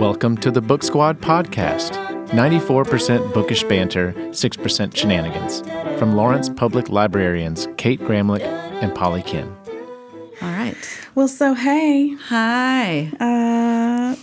Welcome to the Book Squad podcast 94% bookish banter, 6% shenanigans. From Lawrence Public Librarians Kate Gramlich and Polly Kim. All right. Well, so hey, Hi. uh,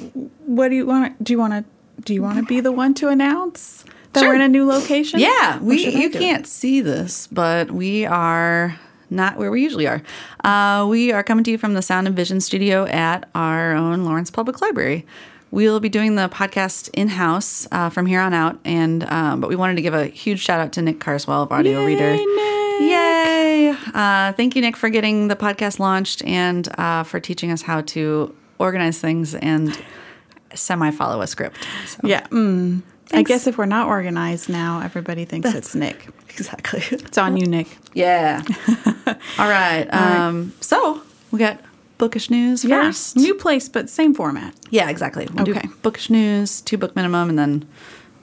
what do you want? Do you want to? Do you want to be the one to announce that Sure. we're in a new location? Yeah, we you do can't see this, but we are not where we usually are. Uh, we are coming to you from the Sound and Vision studio at our own Lawrence Public Library. We'll be doing the podcast in house uh, from here on out, and um, but we wanted to give a huge shout out to Nick Carswell of Audio Reader. Yay, Nick. Yay! Uh, thank you, Nick, for getting the podcast launched and uh, for teaching us how to organize things and semi follow a script. So, Yeah. Mm. I guess if we're not organized now, everybody thinks it's Nick. exactly. It's on you, Nick. Yeah. All right. Um, so we got bookish news first. New place, but same format. Yeah, exactly. We'll Okay. do bookish news, two book minimum, and then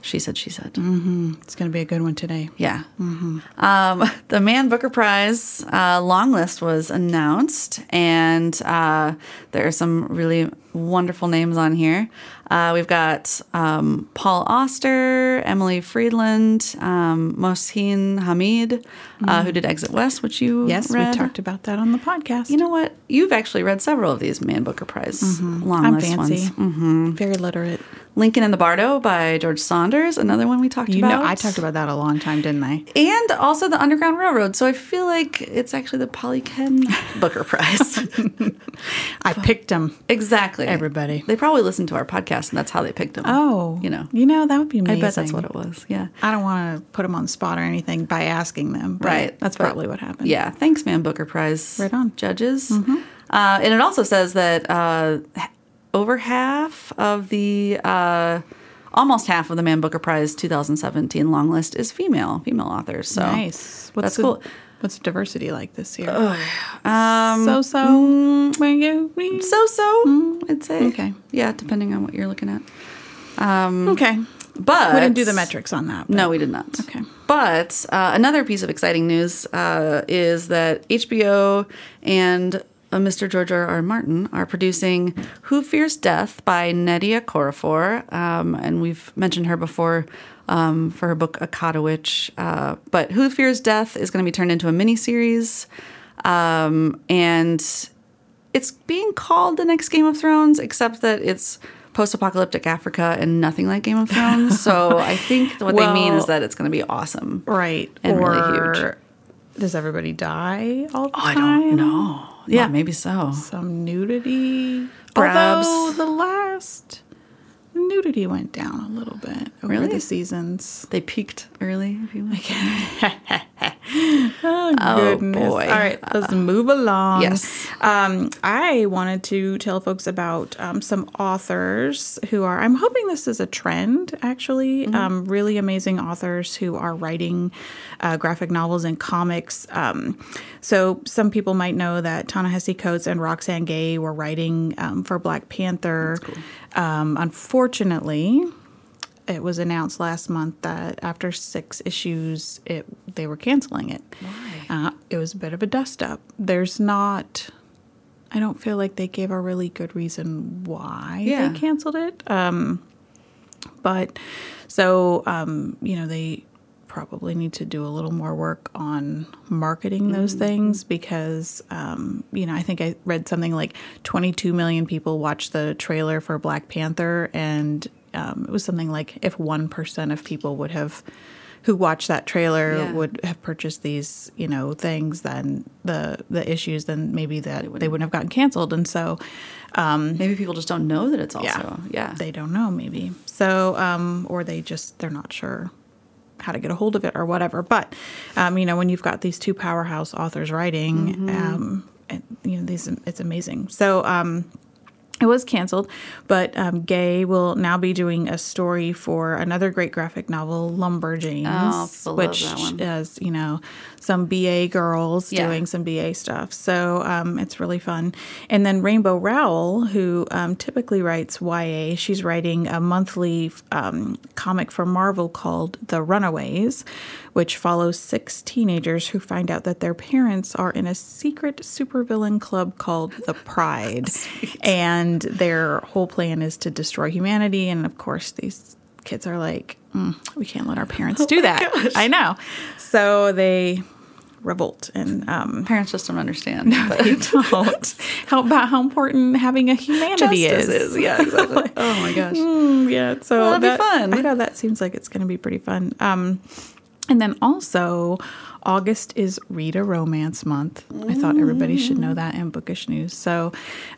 she said, she said. It's going to be a good one today. Yeah. Um, the Man Booker Prize uh, long list was announced, and uh, there are some really wonderful names on here. Uh, we've got um, Paul Auster, Emily Fridlund, um, Mohsin Hamid, uh, who did Exit West, which you Yes, read. we talked about that on the podcast. You know what? You've actually read several of these Man Booker Prize long Mm-hmm. I'm list fancy. ones. Very literate. Lincoln in the Bardo by George Saunders, another one we talked You about. know, I talked about that a long time, didn't I? And also the Underground Railroad. So I feel like it's actually the Polly Kim Booker Prize. I picked them. exactly. Everybody. They probably listened to our podcast and that's how they picked them. Oh, You know. you know that would be I amazing. bet that's what it was. Yeah. I don't want to put them on the spot or anything by asking them. but Right. That's But- probably what happened. Yeah. Thanks, man. Booker Prize Right on. Mm-hmm. judges. Uh, and it also says that uh, over half of the, uh, almost half of the Man Booker Prize 2017 long list is female, female authors. So nice. What's that's the, cool. What's diversity like this year? Um, so so. so so, I'd say. Mm. Okay. Yeah, depending on what you're looking at. okay. But We didn't do the metrics on that. but- No, we did not. Okay. But uh, another piece of exciting news uh, is that HBO and uh, Mr. George R. R. Martin are producing Who Fears Death by Nnedi Okorafor. Um, and we've mentioned her before um, for her book Akata Witch. Uh, but Who Fears Death is going to be turned into a miniseries. Um, and it's being called the next Game of Thrones, except that it's post-apocalyptic Africa and nothing like Game of Thrones. So I think what they mean is that it's going to be awesome. Right. And or really huge. does everybody die all the Oh, I time? don't know. Yeah, maybe so. Some nudity. Perhaps. Although the last nudity went down a little bit over Really? the seasons. They peaked early, if you like. Oh, goodness. boy. All right, let's move along. Yes. Um, I wanted to tell folks about um, some authors who are, I'm hoping this is a trend actually. Mm-hmm. Um, really amazing authors who are writing uh, graphic novels and comics. Um, so some people might know that Ta-Nehisi Coates and Roxane Gay were writing um, for Black Panther. Um, unfortunately, it was announced last month that after six issues, it they were canceling it. Why? Uh, it was a bit of a dust up. There's not. I don't feel like they gave a really good reason why Yeah. they canceled it. Um, but so um, you know they probably need to do a little more work on marketing those things because um, you know I think I read something like 22 million people watched the trailer for Black Panther and um, it was something like if one percent of people would have who watched that trailer Yeah. would have purchased these you know things then the the issues then maybe that they wouldn't have gotten canceled and so Maybe people just don't know that it's also. Yeah. they don't know maybe so um or they just they're not sure how to get a hold of it or whatever. But um you know when you've got these two powerhouse authors writing um and, you know these it's amazing. So um it was canceled, but um, Gay will now be doing a story for another great graphic novel, Lumberjanes, Oh, which is you know some BA girls Yeah. doing some BA stuff. So um, it's really fun. And then Rainbow Rowell, who um, typically writes YA, she's writing a monthly um, comic for Marvel called The Runaways, which follows six teenagers who find out that their parents are in a secret supervillain club called The Pride. and their whole plan is to destroy humanity. And of course, these kids are like, mm, we can't let our parents do that. I know. So they revolt and um, Parents just don't understand. but they don't. How about how important having a humanity is? is. Yeah, exactly. oh my gosh. Mm, yeah, so Well, that'd be fun. I know that seems like it's going to be pretty fun. Um, and then also, August is Read a Romance Month. I thought everybody should know that in bookish news. So,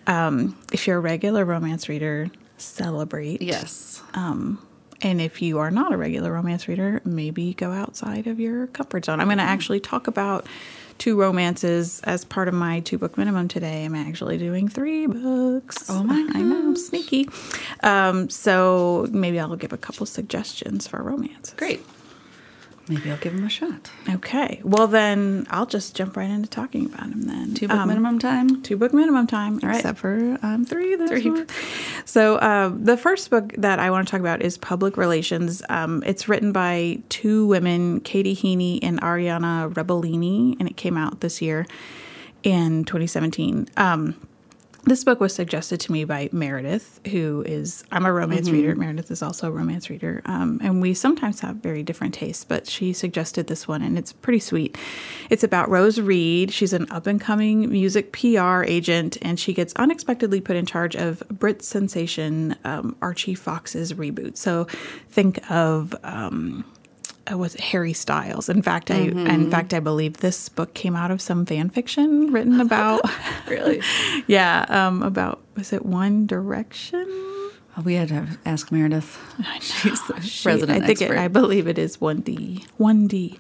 um, if you're a regular romance reader, celebrate. Yes. And if you are not a regular romance reader, maybe go outside of your comfort zone. I'm going to actually talk about two romances as part of my two book minimum today. I'm actually doing three books. Oh my I know, I'm sneaky. Um, so maybe I'll give a couple suggestions for romance. Great. Maybe I'll give him a shot. Okay. Well, then I'll just jump right into talking about them then. Two book Um, minimum time. two book minimum time, right. except for um, three. This Three. So uh, the first book that I want to talk about is Public Relations. Um, it's written by two women, Katie Heaney and Arianna Rebolini, and it came out this year in 2017. Um, this book was suggested to me by Meredith, who is, I'm a romance reader. Meredith is also a romance reader. Um, and we sometimes have very different tastes, but she suggested this one, and it's pretty sweet. It's about Rose Reed. She's an up and coming music PR agent, and she gets unexpectedly put in charge of Brit sensation um, Archie Fox's reboot. So think of. Um, uh, was Harry Styles? In fact, I in fact I believe this book came out of some fan fiction written about Really? yeah, um, about was it One Direction? Oh, we had to ask Meredith. She's the She- resident I think expert. it, I believe it is one D. One D.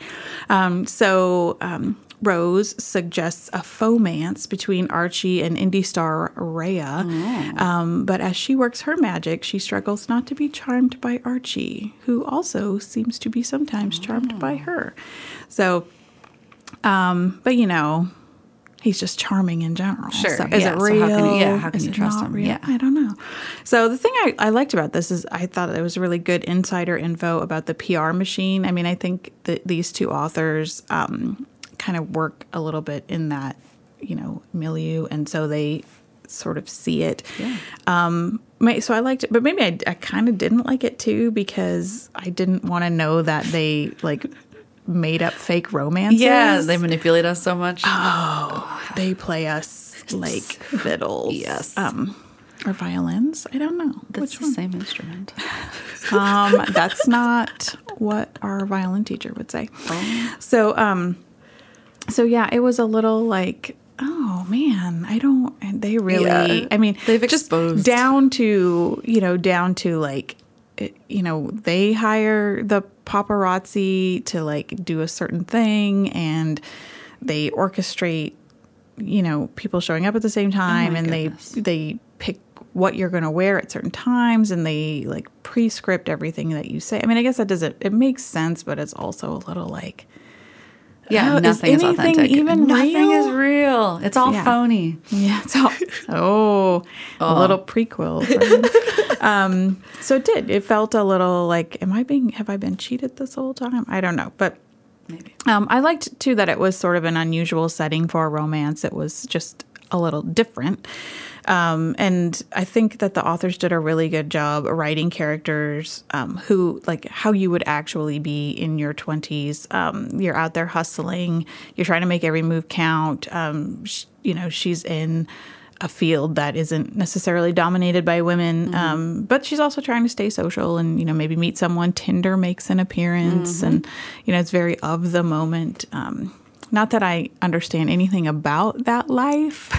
Um, so um, Rose suggests a fauxmance between Archie and indie star Rhea. Oh. Um, but as she works her magic, she struggles not to be charmed by Archie, who also seems to be sometimes charmed Oh. by her. So, um, but you know. He's just charming in general. Sure, So is yeah, it so real? how can you- yeah, how can Is you trust him? real? Yeah. I don't know. So the thing I, I liked about this is I thought it was really good insider info about the PR machine. I mean, I think that these two authors um, kind of work a little bit in that, you know, milieu, and so they sort of see it. Yeah. Um, so I liked it, but maybe I, I kind of didn't like it too because I didn't want to know that they like made up fake romances. yeah, they manipulate us so much. Oh, they play us like fiddles. Yes. Um, or violins. I don't know. That's Which the one? same instrument. Um, that's not what our violin teacher would say. So, um, so yeah, it was a little like, oh man, I don't. They really, Yeah. I mean, They've just exposed- down to you know down to like, you know, they hire the paparazzi to like do a certain thing, and they orchestrate, you know, people showing up at the same oh time, and goodness. they they pick what you're going to wear at certain times and they like pre-script everything that you say. I mean, I guess that doesn't it makes sense, but it's also a little like Yeah, Oh, nothing is, anything authentic. even nothing real? is real. It's all Yeah. phony. yeah, it's all oh, a little prequel. um, so it did. It felt a little like, am I being? Have I been cheated this whole time? I don't know, but Maybe. Um, I liked too that it was sort of an unusual setting for a romance. It was just a little different. Um, and I think that the authors did a really good job writing characters um, who, like, how you would actually be in your 20s. Um, you're out there hustling, you're trying to make every move count. Um, sh- you know, she's in a field that isn't necessarily dominated by women, um, but she's also trying to stay social and you know maybe meet someone. Tinder makes an appearance, and you know it's very of the moment. Um, not that I understand anything about that life.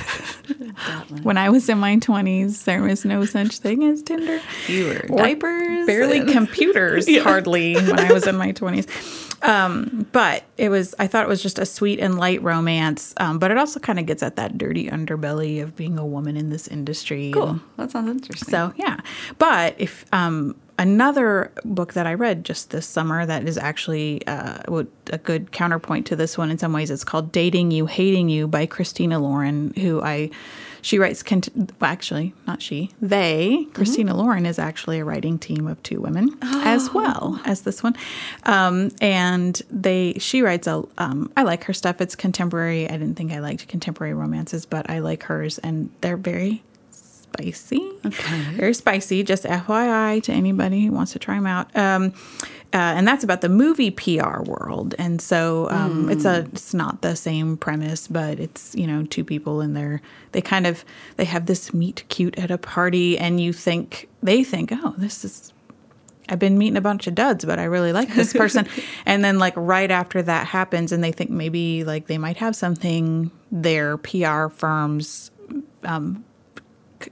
when I was in my twenties, there was no such thing as Tinder. You were Or diapers. barely and- computers hardly when I was in my 20s. Um, but it was, I thought it was just a sweet and light romance. Um, but it also kind of gets at that dirty underbelly of being a woman in this industry. Cool. And That sounds interesting. so, yeah. But if, um, another book that I read just this summer that is actually uh, a good counterpoint to this one in some ways, it's called Dating You, Hating You by Christina Lauren, who I, she writes, cont- well, actually, not she, they, Christina Lauren is actually a writing team of two women as well as this one. Um, and they, she writes a, um, I like her stuff. It's contemporary. I didn't think I liked contemporary romances, but I like hers and they're very spicy. Okay. Very spicy. Just FYI to anybody who wants to try them out. Um, uh, and that's about the movie PR world. And so um, mm. it's a it's not the same premise, but it's you know two people and they're They kind of they have this meet cute at a party, and you think they think, oh, this is I've been meeting a bunch of duds, but I really like this person. and then like right after that happens and they think maybe like they might have something, their PR firms um,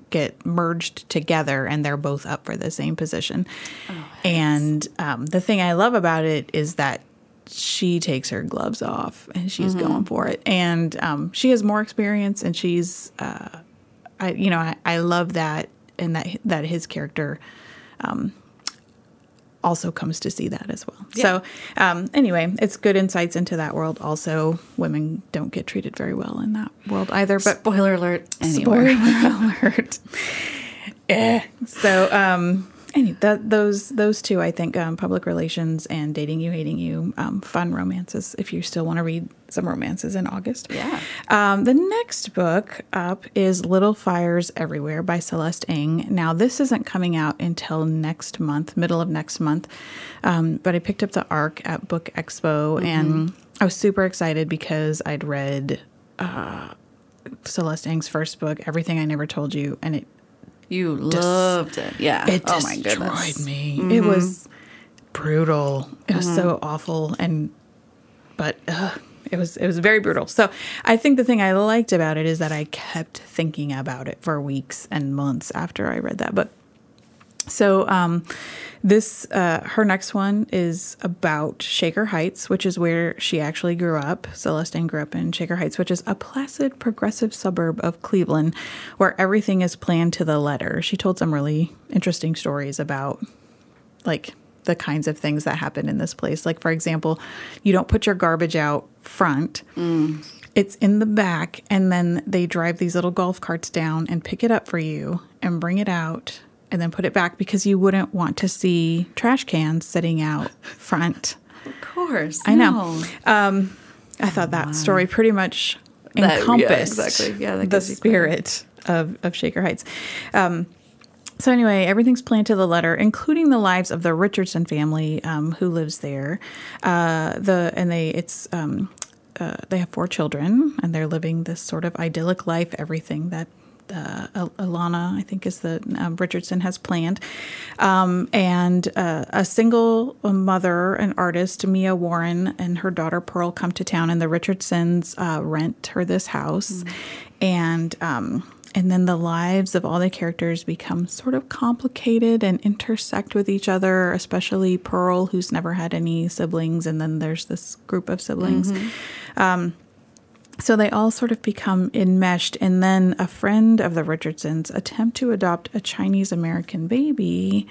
get merged together and they're both up for the same position. Oh, and um, the thing I love about it is that she takes her gloves off and she's mm-hmm. going for it. And um, she has more experience and she's, uh, I, you know, I, I love that and that, that his character, um, also comes to see that as well. Yeah. So, um, anyway, it's good insights into that world. Also, women don't get treated very well in that world either. But spoiler alert! Anywhere. Spoiler alert. eh. So, um, any that those those two I think um, public relations and dating you hating you um, fun romances if you still want to read some romances in August. Yeah. Um, the next book up is Little Fires Everywhere by Celeste Ng. Now this isn't coming out until next month, middle of next month, um, but I picked up the ARC at Book Expo mm-hmm. and I was super excited because I'd read. Uh, Celeste Ng's first book, Everything I Never Told You, and it you loved it. Yeah. It oh my goodness. me. Mm-hmm. It was brutal. It was mm-hmm. so awful and but uh, it was it was very brutal. So I think the thing I liked about it is that I kept thinking about it for weeks and months after I read that book. So um, this uh, her next one is about Shaker Heights, which is where she actually grew up. Celeste Ng grew up in Shaker Heights, which is a placid, progressive suburb of Cleveland, where everything is planned to the letter. She told some really interesting stories about, like the kinds of things that happen in this place. Like for example, you don't put your garbage out front. Mm. It's in the back, and then they drive these little golf carts down and pick it up for you and bring it out and then put it back because you wouldn't want to see trash cans sitting out front. Of course. I know. Um, I thought that wow. story pretty much that, encompassed yeah, exactly. yeah, the spirit of, of Shaker Heights. Um, so anyway, everything's planned to the letter, including the lives of the Richardson family um, who lives there. Uh, the and they it's um, uh, they have four children, and they're living this sort of idyllic life. Everything that uh, Alana, I think is the um, Richardson has planned, um, and uh, a single mother, an artist, Mia Warren, and her daughter Pearl come to town, and the Richardsons uh, rent her this house, mm-hmm. and. Um, and then the lives of all the characters become sort of complicated and intersect with each other, especially Pearl, who's never had any siblings, and then there's this group of siblings. Mm-hmm. So they all sort of become enmeshed, and then a friend of the Richardsons attempt to adopt a Chinese American baby,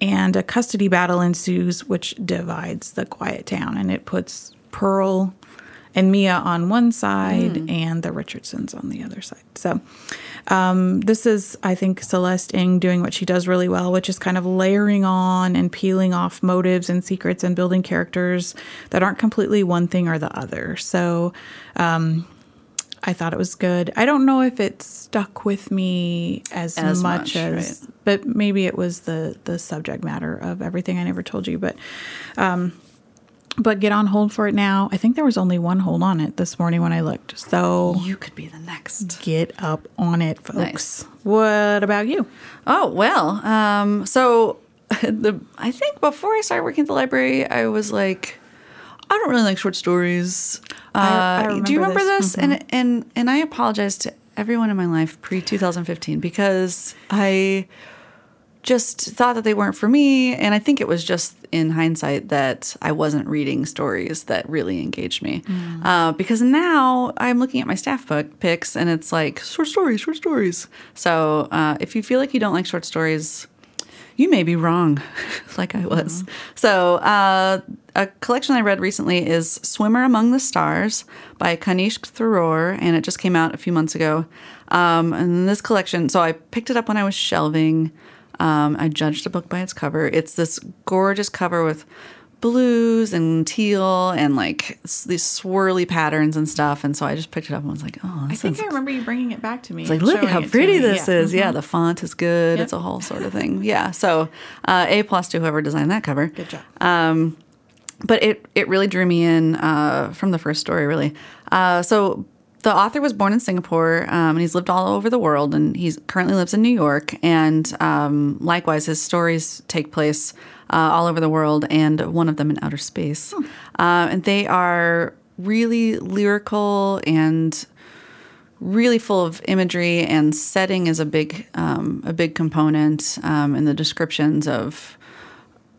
and a custody battle ensues, which divides the quiet town, and it puts Pearl and Mia on one side mm. and the Richardsons on the other side. So um, this is, I think, Celeste Ng doing what she does really well, which is kind of layering on and peeling off motives and secrets and building characters that aren't completely one thing or the other. So um, I thought it was good. I don't know if it stuck with me as, as much, much, as, right. but maybe it was the the subject matter of everything I never told you. But um, but get on hold for it now. I think there was only one hold on it this morning when I looked. So you could be the next. Get up on it, folks. Nice. What about you? Oh well, um, so the I think before I started working at the library, I was like, I don't really like short stories. Uh, I, I do you remember this? this? Mm-hmm. And and and I apologize to everyone in my life pre 2015 because I just thought that they weren't for me. And I think it was just in hindsight that I wasn't reading stories that really engaged me. Mm. Uh, because now I'm looking at my staff book picks and it's like short stories, short stories. So uh, if you feel like you don't like short stories, you may be wrong, like I was. Mm. So, uh, a collection I read recently is Swimmer Among the Stars by Kanishk Tharoor, and it just came out a few months ago. Um, and this collection, so I picked it up when I was shelving. Um, I judged the book by its cover. It's this gorgeous cover with blues and teal and like these swirly patterns and stuff. And so I just picked it up and was like, oh, I think I remember you bringing it back to me. it's like, look at how pretty this Yeah. is. Yeah, the font is good. Yep. It's a whole sort of thing. Yeah. So uh, A plus to whoever designed that cover. Good job. Um, but it it really drew me in uh, from the first story, really. Uh, so the author was born in Singapore, um, and he's lived all over the world, and he currently lives in New York. And um, likewise, his stories take place uh, all over the world, and one of them in outer space. Uh, and they are really lyrical and really full of imagery and setting is a big um, a big component um, in the descriptions of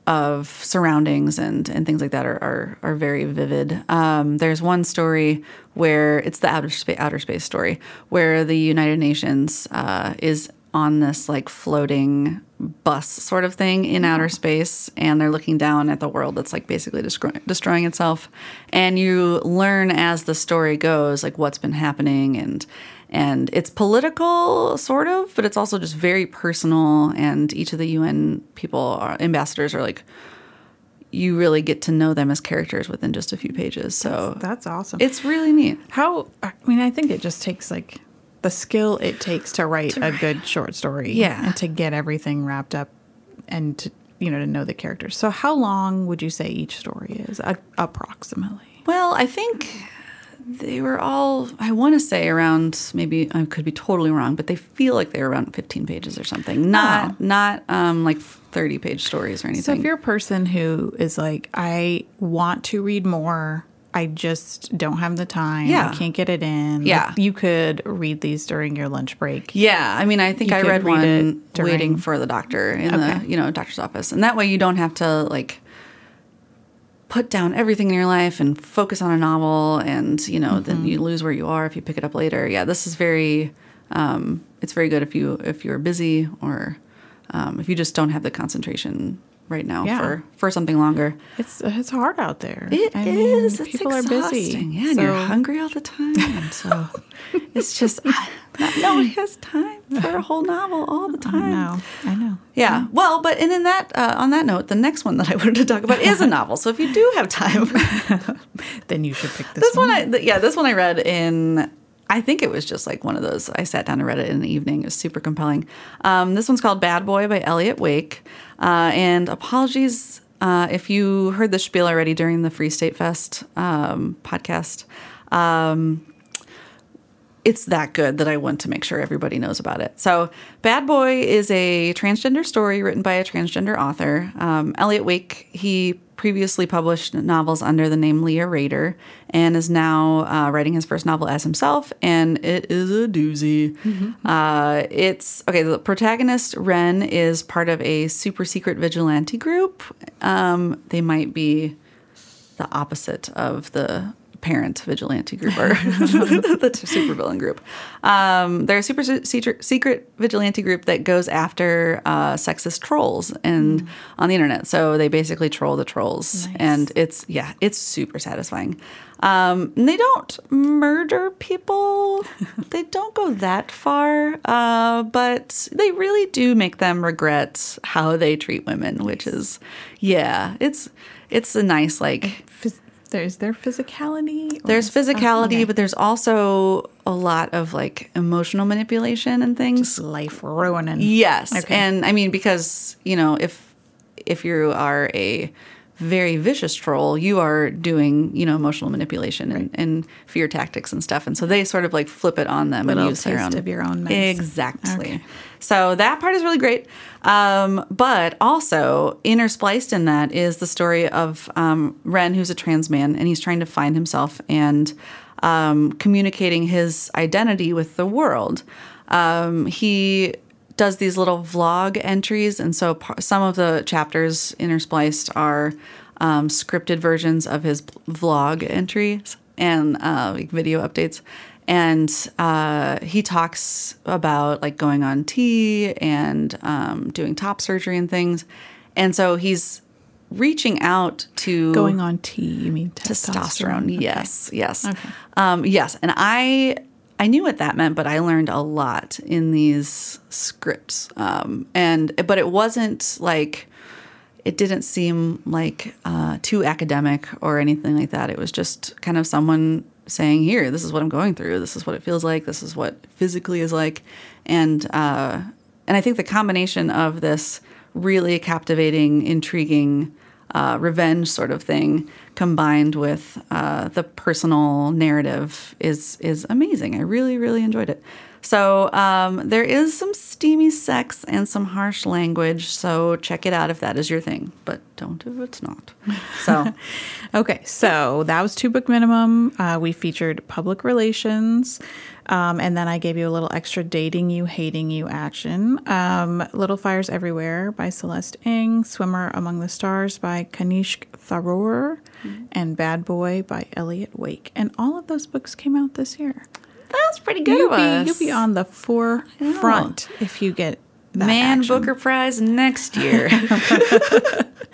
of surroundings and and things like that are are, are very vivid. Um, there's one story where it's the outer space outer space story where the United Nations uh, is on this like floating bus sort of thing in outer space and they're looking down at the world that's like basically destroy- destroying itself and you learn as the story goes like what's been happening and and it's political sort of but it's also just very personal and each of the un people are, ambassadors are like you really get to know them as characters within just a few pages so That's awesome. it's really neat How I mean, I think it just takes like the skill it takes to write a good short story, Yeah. and to get everything wrapped up, and to you know to know the characters. So, how long would you say each story is, a- approximately? Well, I think they were all, I want to say around, maybe I could be totally wrong, but they feel like they were around 15 pages or something. Not, Oh. not um, like 30 page stories or anything. So, if you're a person who is like, I want to read more. I just don't have the time. Yeah. I can't get it in. Like, Yeah. you could read these during your lunch break. yeah, I mean, I think You I read read one during- waiting for the doctor in Okay. the, you know, doctor's office. And that way you don't have to like put down everything in your life and focus on a novel and, you know, Mm-hmm. then you lose where you are if you pick it up later. Yeah, this is very, um, it's very good if you, if you're busy or um, if you just don't have the concentration right now Yeah. for, for something longer. It's it's hard out there. It is. I mean, It's people exhausting. are busy. Yeah, and you're hungry all the time. So it's just no one has time for a whole novel all the I time. know. I know. Yeah. Well, but and in that uh, on that note, the next one that I wanted to talk about is a novel. So if you do have time, Then you should pick this, this one, I, th- yeah, this one I read in. I think it was just like one of those. I sat down and read it in the evening. It was super compelling. Um, this one's called Bad Boy by Elliot Wake. Uh, and apologies uh, if you heard the spiel already during the Free State Fest um, podcast. Um, it's that good that I want to make sure everybody knows about it. So, Bad Boy is a transgender story written by a transgender author. Um, Elliot Wake, he previously published novels under the name Leah Raeder and is now uh, writing his first novel as himself, and it is a doozy. Uh, it's okay, the protagonist, Ren, is part of a super secret vigilante group. Um, they might be the opposite of the parent vigilante group or the supervillain group. Um, they're a super se- secret, vigilante group that goes after uh, sexist trolls and on the internet. So they basically troll the trolls, Nice. and it's yeah, it's super satisfying. Um, they don't murder people. they don't go that far, uh, but they really do make them regret how they treat women, which is yeah, it's it's a nice like Phys- there's their physicality. there's physicality, okay. but there's also a lot of like emotional manipulation and things. life ruining. yes, Okay. and I mean because you know if if you are a very vicious troll, you are doing you know emotional manipulation and, and fear tactics and stuff, and so they sort of like flip it on them Little and use their own of your own exactly. Okay. So that part is really great. Um, but also interspliced in that is the story of um, Ren, who's a trans man, and he's trying to find himself and um, communicating his identity with the world. Um, he does these little vlog entries, and so par- some of the chapters interspliced are um, scripted versions of his vlog entries and uh, like video updates and uh, he talks about like going on T and um, doing top surgery and things and so he's reaching out to Going on T, you mean testosterone, testosterone? Okay. yes yes Okay. um, yes and i i knew what that meant but i learned a lot in these scripts um, and but it wasn't like it didn't seem like uh, too academic or anything like that. It was just kind of someone saying, "Here, this is what I'm going through. This is what it feels like. This is what physically is like," and uh, and I think the combination of this really captivating, intriguing uh, revenge sort of thing combined with uh, the personal narrative is is amazing. I really really enjoyed it. So um, there is some steamy sex and some harsh language. So check it out if that is your thing, but don't if it's not. So Okay, so that was two book minimum. Uh, we featured public relations, um, and then I gave you a little extra dating you, hating you action. Um, Little Fires Everywhere by Celeste Ng, Swimmer Among the Stars by Kanishk Tharoor, and Bad Boy by Elliot Wake. And all of those books came out this year. That's pretty good You'll of be, us. you'll be on the forefront if you get that Man action. Booker Prize next year.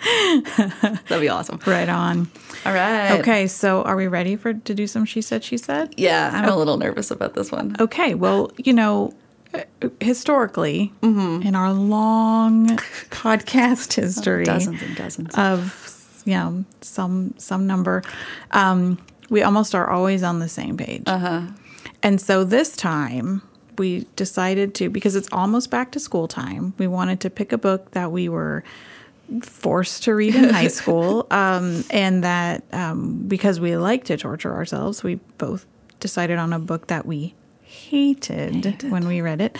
That'd be awesome. Right on. All right. Okay, so are we ready for to do some she said she said? Yeah, I'm a little nervous about this one. Okay, well, you know, uh, historically, Mm-hmm. in our long podcast history Dozens and dozens. of, you know, some some number, um, we almost are always on the same page. Uh-huh. And so this time we decided to because it's almost back to school time. We wanted to pick a book that we were forced to read in high school, um, and that um, because we like to torture ourselves, we both decided on a book that we hated, when we read it,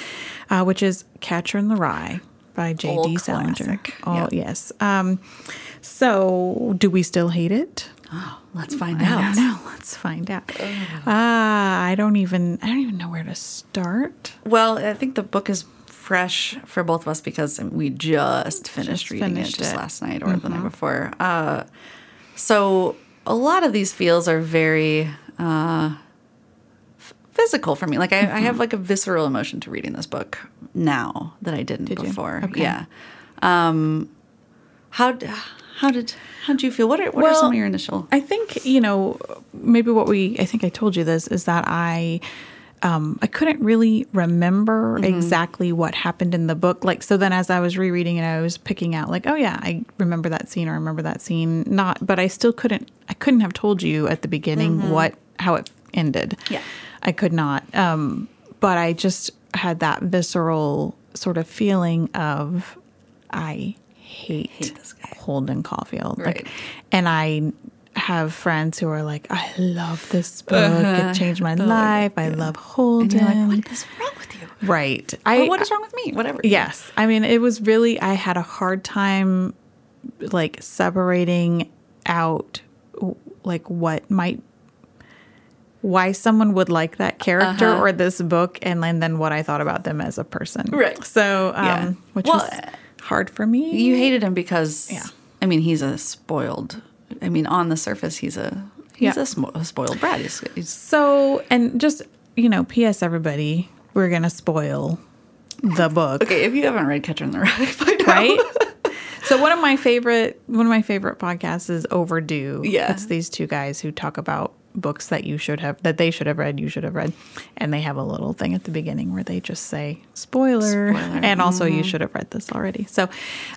uh, which is Catcher in the Rye by J.D. Salinger. classic. Oh Yeah. yes. Um, so, do we still hate it? Let's find I out. don't. Let's find out. Ah, I don't even. I don't even know where to start. Well, I think the book is fresh for both of us because we just finished Just reading finished it just it. last night or the night before. Uh, so a lot of these feels are very uh, physical for me. Like I, I have like a visceral emotion to reading this book now that I didn't you? before. Okay. Yeah. Um, how how did how do you feel? What are what are some of your initial? I think you know maybe what we. I think I told you this is that I. Um, I couldn't really remember exactly what happened in the book. Like, so then as I was rereading it, I was picking out like, oh yeah, I remember that scene or I remember that scene. Not, but I still couldn't, I couldn't have told you at the beginning what, how it ended. Yeah. I could not. Um, but I just had that visceral sort of feeling of, I hate, Hate this guy. Holden Caulfield. Right. Like, and I have friends who are like, I love this book. It changed my life. I love Holden. Uh-huh. And you're like, what is wrong with you? right. I what is wrong with me? Whatever. Yes. I mean, it was really, I had a hard time like separating out like what might, why someone would like that character Uh-huh. or this book, and then, then what I thought about them as a person. Right. So, um, Yeah. which Well, was hard for me. You hated him because Yeah. I mean he's a spoiled. I mean on the surface he's a he's Yeah. a, a spoiled brat. He's, he's So, and just, you know, P.S. everybody, we're going to spoil the book. okay. If you haven't read Catcher in the Rye, right? so one of my favorite one of my favorite podcasts is Overdue. Yeah. It's these two guys who talk about books that you should have that they should have read, you should have read. And they have a little thing at the beginning where they just say spoiler, Spoiler. and also you should have read this already. So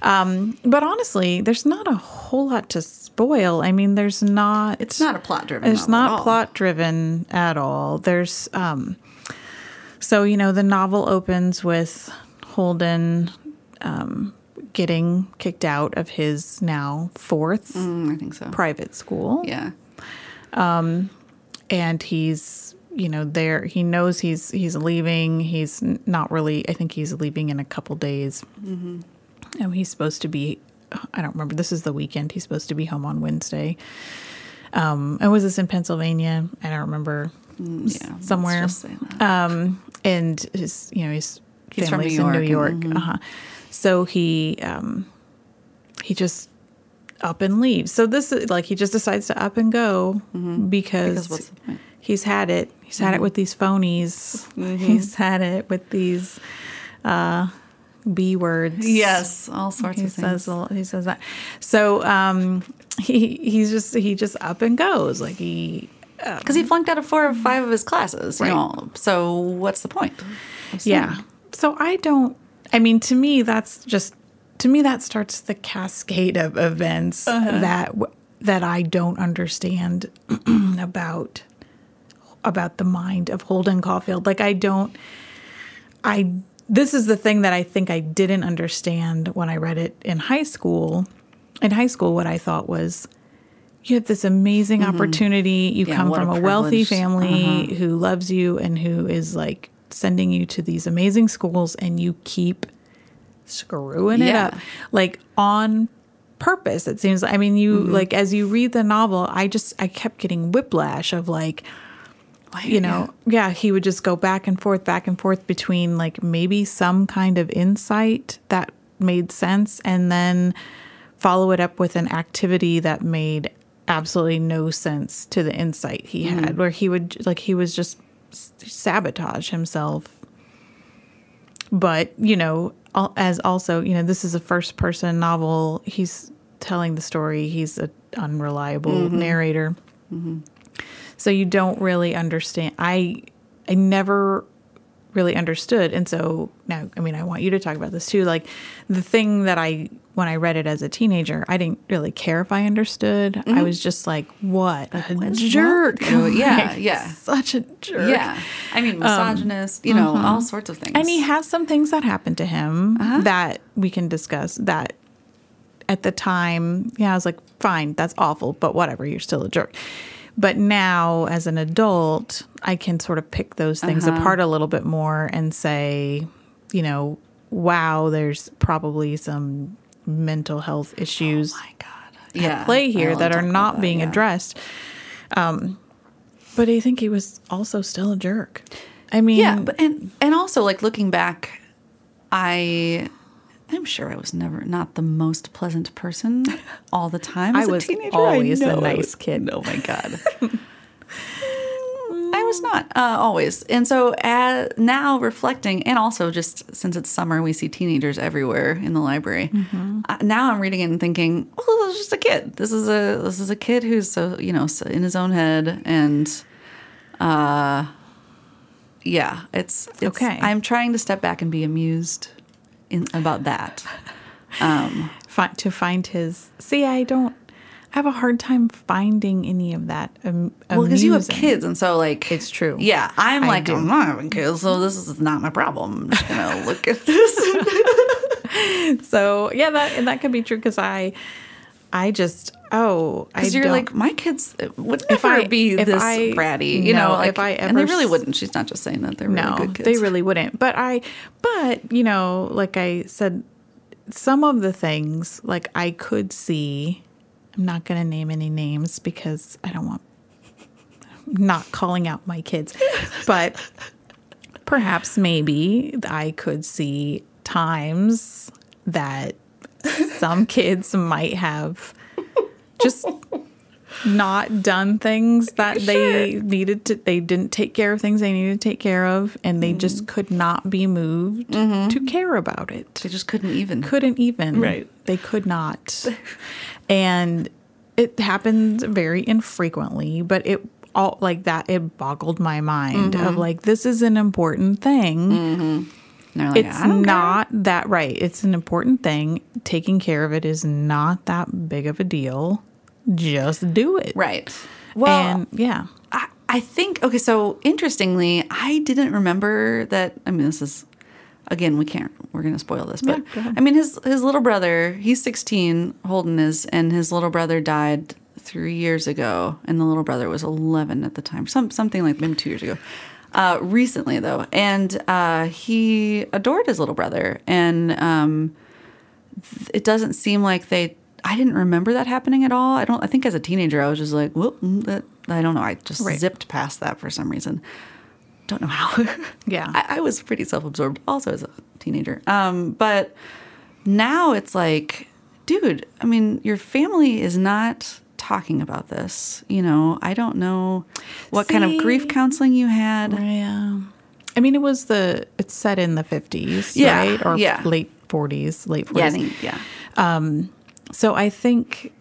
um but honestly, there's not a whole lot to spoil. I mean, there's not It's not a plot driven. it's not plot driven at all. There's um so you know the novel opens with Holden um getting kicked out of his now fourth I think so. private school Yeah. And he's you know there he knows he's he's leaving. He's not really i think he's leaving in a couple days. And he's supposed to be i don't remember this is the weekend. He's supposed to be home on wednesday. Um and was this in pennsylvania? I don't remember. Mm, Yeah. somewhere. just say that. um and his you know his He's from family's New in new York york. uh-huh. So he um he just up and leaves so this is like he just decides to up and go Mm-hmm. because, Because what's the point? he's had it he's had it with these phonies Mm-hmm. he's had it with these uh b words yes, all sorts he of things. says he says that so um he he's just he just up and goes like he Because he flunked out of four or five of his classes. You Right. know. So what's the point? Yeah. So I don't. I mean, to me, that's just to me that starts the cascade of events that w- that I don't understand about about the mind of Holden Caulfield. Like I don't I this is the thing that I think I didn't understand when I read it in high school. In high school what I thought was you have this amazing opportunity. You Yeah, come from a a, wealthy privilege. Uh-huh. family who loves you and who is like sending you to these amazing schools and you keep screwing it Yeah. up like on purpose it seems i mean you Mm-hmm. like as you read the novel i just i kept getting whiplash of like you know yeah. he would just go back and forth back and forth between like maybe some kind of insight that made sense and then follow it up with an activity that made absolutely no sense to the insight he Mm-hmm. had where he would like he was just sabotage himself but you know as also you know this is a first person novel. He's telling the story. He's an unreliable Mm-hmm. narrator. So you don't really understand i i never really understood. And so now i mean i want you to talk about this too. Like the thing that i when i read it as a teenager i didn't really care if i understood i was just like what a Mm-hmm. wrong jerk you? Yeah, Like, yeah. such a jerk Yeah. I mean, misogynist, you know, all sorts of things. Um, mm-hmm. and he has some things that happened to him Uh-huh. that we can discuss that at the time, yeah, I was like, fine, that's awful, but whatever, you're still a jerk. But now, as an adult, I can sort of pick those things Uh-huh. apart a little bit more and say, you know, wow, there's probably some mental health issues Oh my God. at Yeah. play here that are not that, being yeah. addressed. Um, but I think he was also still a jerk. I mean, Yeah, but and and also like looking back, I I'm sure I was never not the most pleasant person all the time. I was teenager. always a nice kid. Oh my god. I was not uh, always, and so uh, now reflecting, and also just since it's summer, we see teenagers everywhere in the library. Mm-hmm. Uh, now I'm reading it and thinking, "Oh, this is just a kid. This is a this is a kid who's so you know so in his own head, and uh, yeah, it's, it's Okay. I'm trying to step back and be amused in about that. Um, to find his. See, I don't. I have a hard time finding any of that. Um, well, because you have kids, and so like It's true. Yeah, I'm I like do. I'm not having kids, so this is not my problem. I'm just gonna look at this. So yeah, that and that could be true because I, I just oh, I Because you're don't- like, my kids would If never I- be this I- bratty, you no, know. Like, if I and they really wouldn't. She's not just saying that they're no, really good kids. they really wouldn't. But I, but you know, like I said, some of the things like I could see. I'm not going to name any names because I don't want not calling out my kids, but perhaps maybe I could see times that some kids might have just not done things that they needed to they didn't take care of things they needed to take care of and they just mm-hmm. could not be moved mm-hmm. to care about it. They just couldn't even. couldn't even. Right. they could not and it happens very infrequently but it all like that it boggled my mind of mm-hmm. like this is an important thing mm-hmm. they're like, it's don't care. that right it's an important thing taking care of it is not that big of a deal just do it right. Well, and yeah I, I think okay. So interestingly, I didn't remember that. I mean, this is again, we can't. We're gonna spoil this, but ahead. I mean, his his little brother. He's sixteen. Holden is, and his little brother died three years ago, and the little brother was eleven at the time. Some something like maybe two years ago. Uh, recently though, and uh, he adored his little brother, and um, it doesn't seem like they I didn't remember that happening at all. I don't I think as a teenager I was just like, well, mm, that I don't know. I just Right. zipped past that for some reason. Don't know how. Yeah. I, I was pretty self-absorbed also as a teenager. Um, but now it's like, dude, I mean, your family is not talking about this. You know, I don't know what kind of grief counseling you had. yeah i mean it was the it's set in the 50s Yeah, right or yeah. late 40s late 40s Yeah, I think, yeah. So I think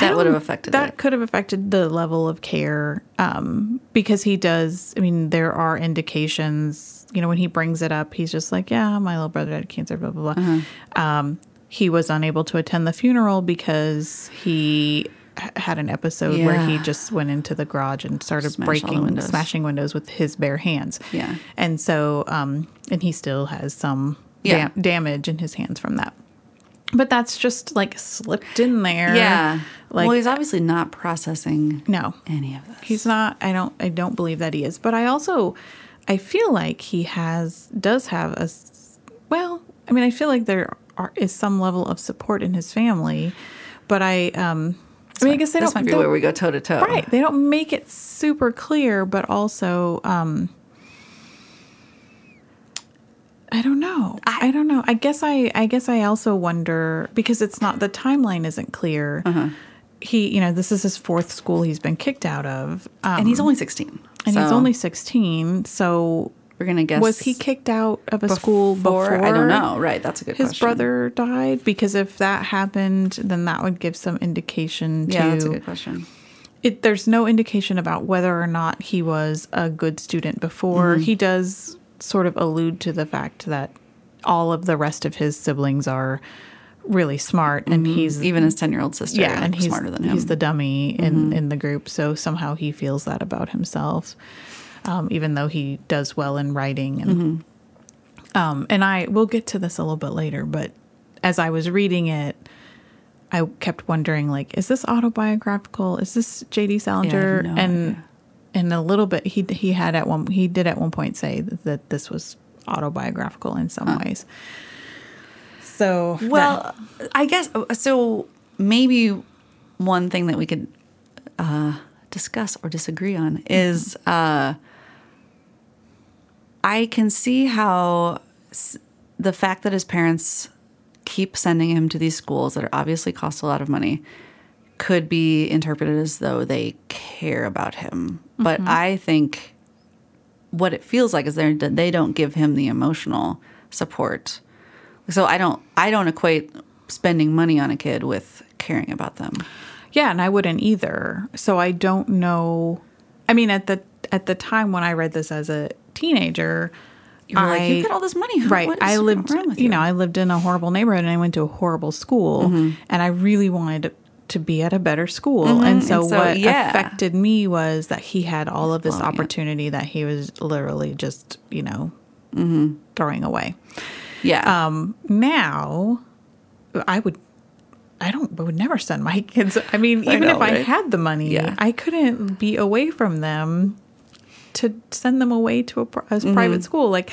That would have affected that it. could have affected the level of care um, because he does. I mean, there are indications. You know, when he brings it up, he's just like, "Yeah, my little brother had cancer." Blah blah blah. Uh-huh. Um, he was unable to attend the funeral because he h- had an episode where he just went into the garage and started the breaking, windows. smashing windows with his bare hands. Yeah. And so, um, and he still has some Yeah. dam- damage in his hands from that. But that's just like slipped in there. Yeah. Like, well, he's obviously not processing no, any of this. he's not. I don't. I don't believe that he is. But I also, I feel like he has does have a. Well, I mean, I feel like there are, is some level of support in his family, but I. um I mean, I guess they this don't. might be where we go toe to toe. Right. They don't make it super clear, but also, um, I don't know. I, don't know. I guess I, I guess I also wonder because it's not the timeline isn't clear. Uh-huh. He, you know, this is his fourth school he's been kicked out of, um, And he's only 16. and he's only sixteen. So We're going to guess. was he kicked out of a school before? I don't know. Right. That's a good His question. brother died because if that happened, then that would give some indication Yeah, to that's a good question. it, there's no indication about whether or not he was a good student before. Mm-hmm. He does sort of allude to the fact that all of the rest of his siblings are really smart, and he's Even his 10 year old sister yeah, and he's smarter than him. he's the dummy in in the group. So somehow he feels that about himself, um, even though he does well in writing and. Um, and I we'll get to this a little bit later, but as I was reading it, I kept wondering like, is this autobiographical? Is this J.D. Salinger? no and idea. And a little bit he he had at one he did at one point say that, that this was autobiographical in some ways. So Well, I guess so. Maybe one thing that we could uh, discuss or disagree on is uh, I can see how s- the fact that his parents keep sending him to these schools that are obviously cost a lot of money could be interpreted as though they care about him. But mm-hmm. I think what it feels like is they they don't give him the emotional support. So I don't I don't equate spending money on a kid with caring about them. Yeah, and I wouldn't either. So I don't know. I mean, at the at the time when I read this as a teenager, You were I, like, you've got all this money. How- right? is I lived, with you know, I lived in a horrible neighborhood, and I went to a horrible school, mm-hmm. and I really wanted to be at a better school. And so, And so, what yeah. affected me was that he had all of this it. opportunity that he was literally just, you know, throwing away. yeah. Um, now I would I don't I would never send my kids I mean I even know, if I had the money Yeah. I couldn't be away from them to send them away to a, a Mm-hmm. private school like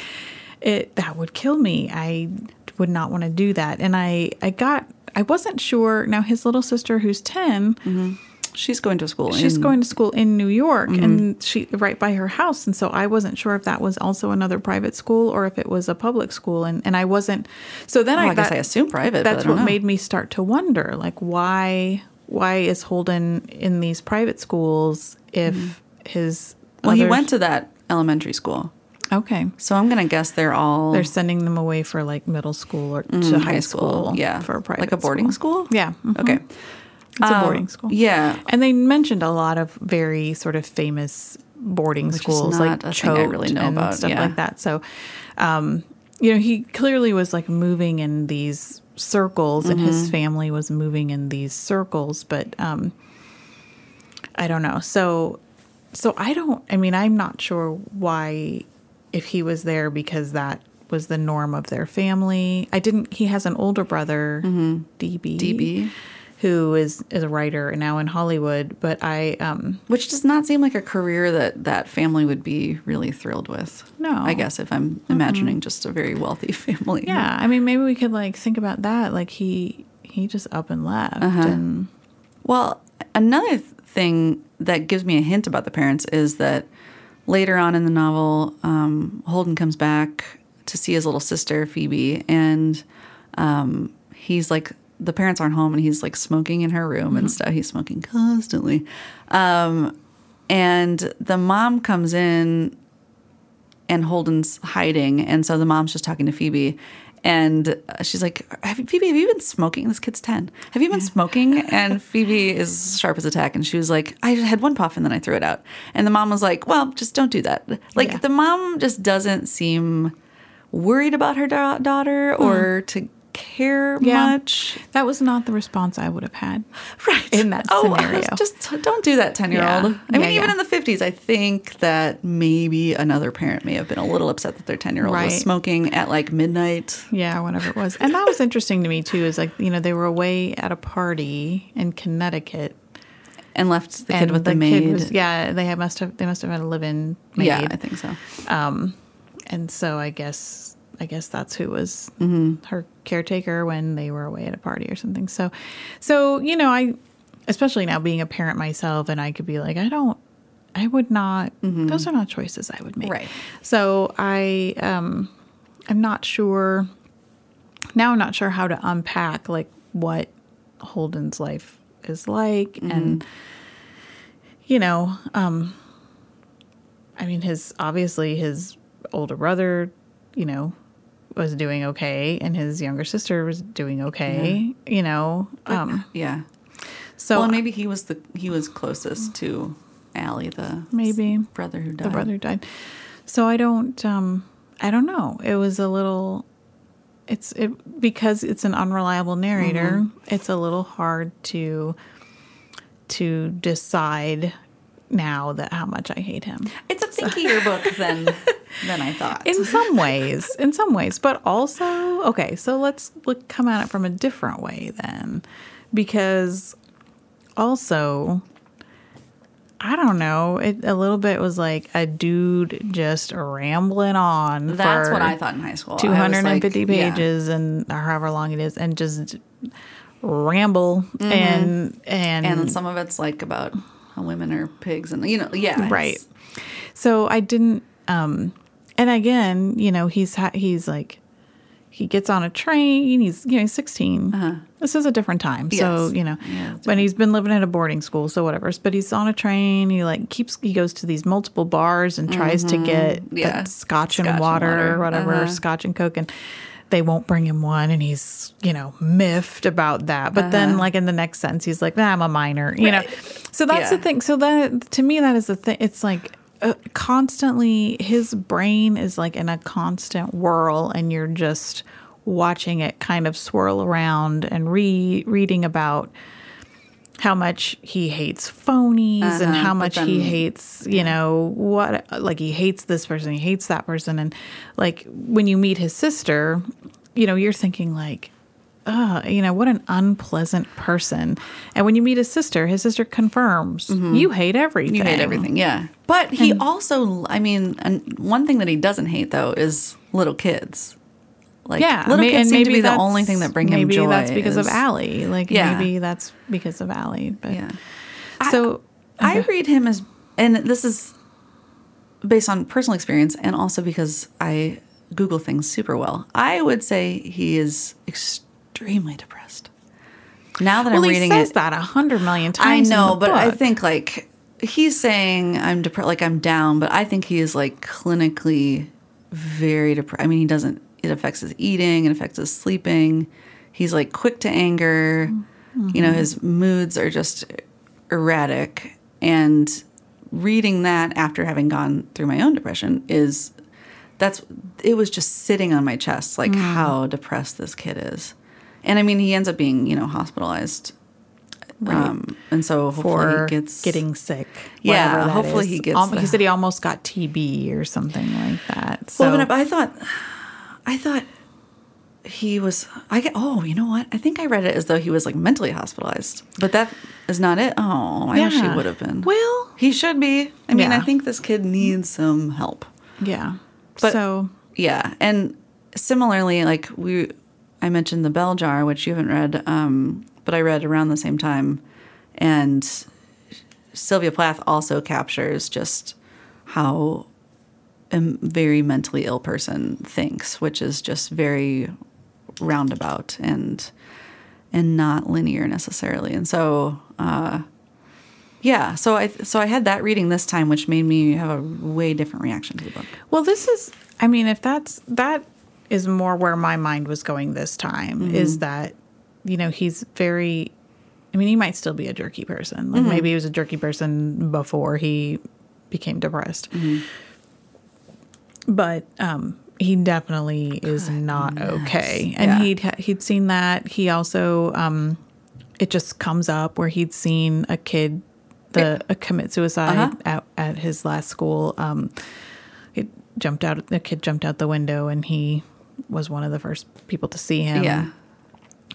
it that would kill me I would not want to do that and I I got I wasn't sure now his little sister who's 10 she's going to school. she's in- going to school in New York Mm-hmm. and she right by her house and so I wasn't sure if that was also another private school or if it was a public school and and I wasn't so then Oh, I, I guess got- I assume private. that's but I don't what know. made me start to wonder like why why is Holden in these private schools if his Mm-hmm. Well, he went to that elementary school, okay so I'm gonna guess they're all they're sending them away for like middle school or to Mm, high school, Yeah, for a private like a boarding school. yeah mhm. Okay. it's a Um, boarding school Yeah. And they mentioned a lot of very sort of famous boarding Which schools like a I Choate really know and about, stuff yeah. like that. So, um, you know, he clearly was like moving in these circles, and Mm-hmm. his family was moving in these circles. But um, I don't know. So, so I don't. I mean, I'm not sure why if he was there because that was the norm of their family. I didn't. He has an older brother, DB. DB. Who is is a writer and now in Hollywood? But I um Which does not seem like a career that that family would be really thrilled with. No. I guess if I'm imagining just a very wealthy family. yeah. I mean, maybe we could like think about that. Like he he just up and left, and Well, another th- thing that gives me a hint about the parents is that later on in the novel, um, Holden comes back to see his little sister Phoebe, and um, he's like, the parents aren't home, and he's like smoking in her room and stuff. He's smoking constantly, um, and the mom comes in and Holden's hiding, and so the mom's just talking to Phoebe, and uh, she's like, have you, "Phoebe, have you been smoking? This kid's ten. Have you been smoking?" And Phoebe is sharp as a tack, and she was like, "I had one puff and then I threw it out." And the mom was like, "Well, just don't do that." Like Yeah. the mom just doesn't seem worried about her da- daughter or to care Yeah. much. That was not the response I would have had. Right. In that oh, scenario. Just don't do that 10 year old. Yeah. I mean, Yeah, even in the 50s, I think that maybe another parent may have been a little upset that their 10 year old Right. was smoking at like midnight. Yeah, whatever it was. And that was interesting to me too, is like, you know, they were away at a party in Connecticut. And left the kid and with the, maid. was yeah, they must have they must have had a live in maid. yeah, I think so. Um, and so I guess I guess that's who was Mm-hmm. her caretaker when they were away at a party or something. So, so you know, I especially now being a parent myself, and I could be like, I don't, I would not. Those are not choices I would make. Mm-hmm. Right. So I, um, I'm not sure. Now I'm not sure how to unpack like what Holden's life is like, Mm-hmm. and you know, um, I mean, his obviously his older brother, you know, was doing okay, and his younger sister was doing okay. You know, um, Yeah. so well, maybe he was the he was closest to Allie, the maybe brother who died. the brother died. So I don't, um, I don't know. It was a little. It's it because it's an unreliable narrator. Mm-hmm. It's a little hard to to decide now that how much I hate him. It's a thinkier book than than I thought. in some ways in some ways but also okay so let's look come at it from a different way then because also i don't know it a little bit was like a dude just rambling on That's what I thought in high school. 250 like, yeah. pages and or however long it is and just ramble and and and some of it's like about how women are pigs, and you know, yeah, right so i didn't um and again you know he's ha- he's like he gets on a train he's you know he's 16 this is a different time so Uh-huh. You know Yeah, but he's been living at a boarding school so whatever but he's on a train he like keeps he goes to these multiple bars and tries to get Mm-hmm. Yeah. scotch, and Scotch and water, water. or whatever Uh-huh. scotch and coke and they won't bring him one and he's you know miffed about that but then like in the next sentence he's like nah, i'm a minor you know Uh-huh. So that's the thing so that to me that is the thing it's like constantly his brain is like in a constant whirl and you're just watching it kind of swirl around and re reading about how much he hates phonies and Uh-huh, how but much he hates you know what like he hates this person he hates that person. And like when you meet his sister you know you're thinking like uh, you know, what an unpleasant person. And when you meet his sister, his sister confirms you hate everything. Mm-hmm. You hate everything, yeah. But he also, I mean, and one thing that he doesn't hate though is little kids. Like, Yeah, little kids seem to be the only thing that bring him maybe joy. that's because of is- Allie. Like Yeah. maybe that's because of Allie. But Yeah. so I read him as, and this is based on personal experience and also because I Google things super well. I would say he is extremely depressed. Now that well, I'm he reading says it, that a hundred million I times. in know, but I think like he's saying I'm depressed, like I'm down, but I think he is like clinically very depressed. I mean, he doesn't. It affects his eating. It affects his sleeping. He's like quick to anger. You know, mm-hmm. his moods are just erratic. And reading that after having gone through my own depression is that's it was just sitting on my chest like mm. how depressed this kid is. And I mean, he ends up being you know hospitalized um, and so hopefully for he gets getting sick. Yeah, hopefully is. he gets the- he said he almost got TB or something like that. So Well, but I thought, I thought he was. I get. Oh, you know what? I think I read it as though he was like mentally hospitalized, but that is not it. Oh, I wish he would have been. Well- he should be. I mean, I think this kid needs some help. yeah. But- so Yeah, and similarly, like we, I mentioned the Bell Jar, which you haven't read, um, but I read around the same time, and Sylvia Plath also captures just how a very mentally ill person thinks, which is just very roundabout and and not linear necessarily. And so, uh, yeah, so I so I had that reading this time, which made me have a way different reaction to the book. Well, this is, I mean, if that's, that is more where my mind was going this time Mm-hmm. is that, you know, he's very, I mean, he might still be a jerky person. Mm-hmm. Like maybe he was a jerky person before he became depressed. Mm-hmm. But, um, he definitely is not okay. And Yeah. he'd he'd seen that. He also um it just comes up where he'd seen a kid the a commit suicide Uh-huh. at, at his last school. Um it jumped out the kid jumped out the window and he was one of the first people to see him. Yeah.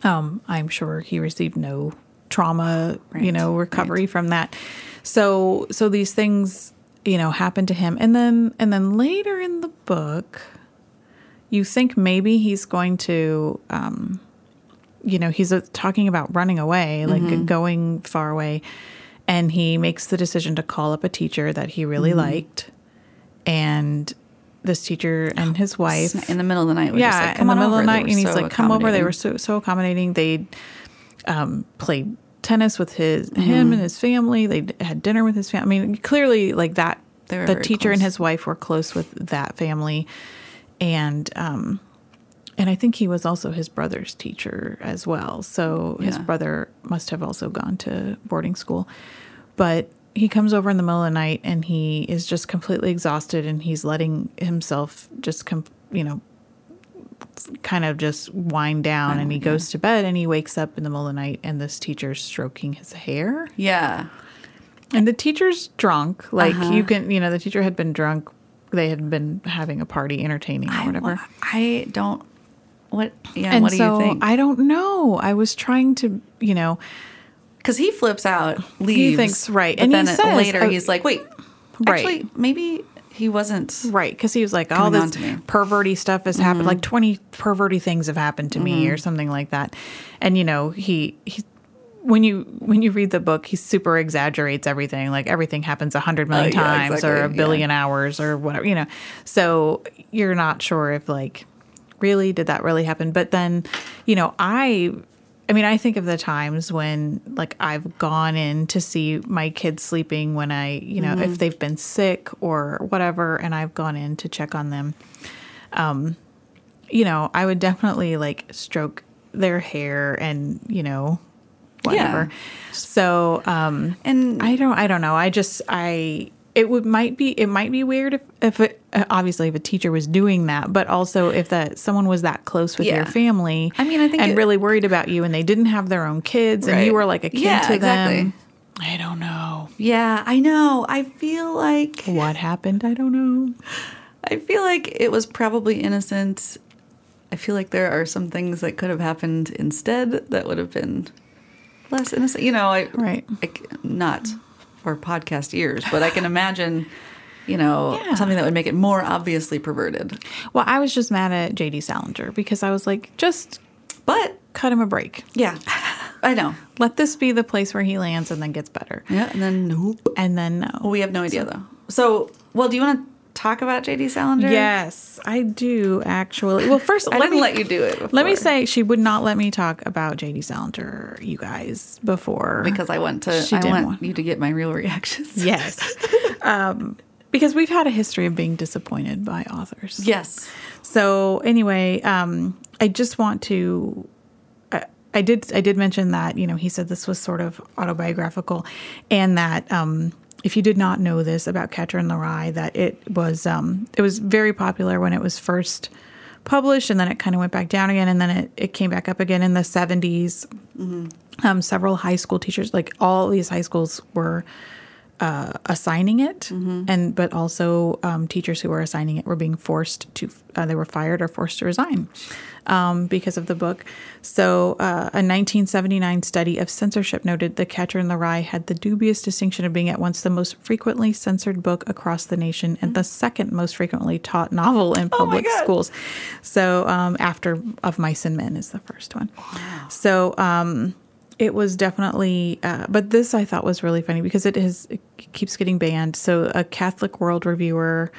Um, I'm sure he received no trauma, you know, recovery from that. So so these things, you know, happen to him. And then and then later in the book, you think maybe he's going to um you know, he's uh, talking about running away, like Mm-hmm. going far away, and he makes the decision to call up a teacher that he really Mm-hmm. liked. And this teacher and his wife In the middle of the night. just yeah, like, in "Come the on middle of over." the They night, and he's so like, "Come over." They were so so accommodating. They um, played tennis with his Mm-hmm. him and his family. They had dinner with his family. I mean, clearly, like that. The teacher and his wife were close with that family, and um, and I think he was also his brother's teacher as well. So his brother must have also gone to boarding school, but. He comes over in the middle of the night and he is just completely exhausted and he's letting himself just, com- you know, kind of just wind down and he goes to bed and he wakes up in the middle of the night and this teacher's stroking his hair Yeah. and the teacher's drunk like Uh-huh. you can you know the teacher had been drunk they had been having a party entertaining or whatever I, I don't. What? Yeah. and what do so you think? i don't know i was trying to you know Because he flips out, leaves. thinks- right, But and he then says, later uh, he's like, "Wait, Right. actually, maybe he wasn't." right because he was like all this. Mm-hmm. perverty stuff has happened like 20 perverty things have happened to me or something like that and you know he he when you when you read the book he super exaggerates everything like everything happens a hundred million Oh, yeah, times or a exactly, billion hours or whatever you know so you're not sure if like really did that really happen but then you know i i mean i think of the times when like i've gone in to see my kids sleeping when i you know Mm-hmm. if they've been sick or whatever and i've gone in to check on them um you know i would definitely like stroke their hair and you know whatever so um And I don't. I don't know. I just. I. It would might be. It might be weird if, if it, uh, obviously if a teacher was doing that, but also if that someone was that close with your family. I mean, I think and it- really worried about you, and they didn't have their own kids, and you were like a kid Yeah, to exactly. them. I don't know yeah, I know. I feel like what happened. I don't know. I feel like it was probably innocent. I feel like there are some things that could have happened instead that would have been less innocent. You know, I Right. I not for podcast ears, but I can imagine, you know, Yeah. something that would make it more obviously perverted. Well, I was just mad at JD Salinger because I was like, just But cut him a break. yeah, I know. Let this be the place where he lands and then gets better. Yeah, and then nope. And then no. Well, we have no idea though. So, well, do you want to talk about JD Salinger? Yes, I do actually. Well, first, I let didn't me let you do it. Let me say, she would not let me talk about JD Salinger, you guys, before. because I want to. I want want- you to get my real reactions. yes. um, because we've had a history of being disappointed by authors. Yes. So, anyway, um, I just want to. I, I did. I did mention that you know he said this was sort of autobiographical, and that um, if you did not know this about Catcher in the Rye, that it was um, it was very popular when it was first published, and then it kind of went back down again, and then it, it came back up again in the 70s. Um, several high school teachers, like all these high schools, were uh, assigning it, and but also um, teachers who were assigning it were being forced to uh, they were fired or forced to resign um, because of the book. So uh, a 1979 study of censorship noted The Catcher in the Rye had the dubious distinction of being at once the most frequently censored book across the nation and the second most frequently taught novel in public God. schools. So um, after Of Mice and Men is the first one. So. It was definitely, uh, but this I thought was really funny because it is it keeps getting banned. So a Catholic World reviewer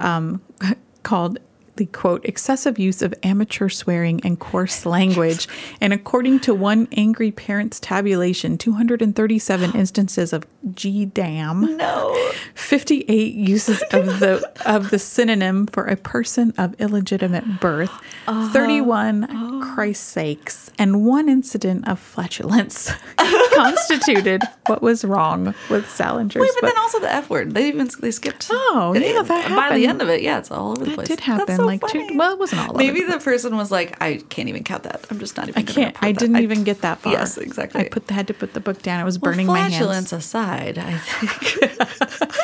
um, called the quote excessive use of amateur swearing and coarse language, and according to one angry parent's tabulation, 237 instances of "g damn." No. 58 uses of the of the synonym for a person of illegitimate birth, Uh-huh. 31 Oh. Christ's sakes, and one incident of flatulence constituted what was wrong with Salinger's Wait, but book. then also the F word. They even they skipped. Oh, yeah, that By happened. the end of it, yeah, it's all over the That place. did happen. Like funny. two. Well, it wasn't all. Maybe it. the person was like, I can't even count that. I'm just not even. I can't. I didn't even get that far. Yes, exactly. I put the, had to put the book down. It was well, burning my hands. flatulence aside, I think.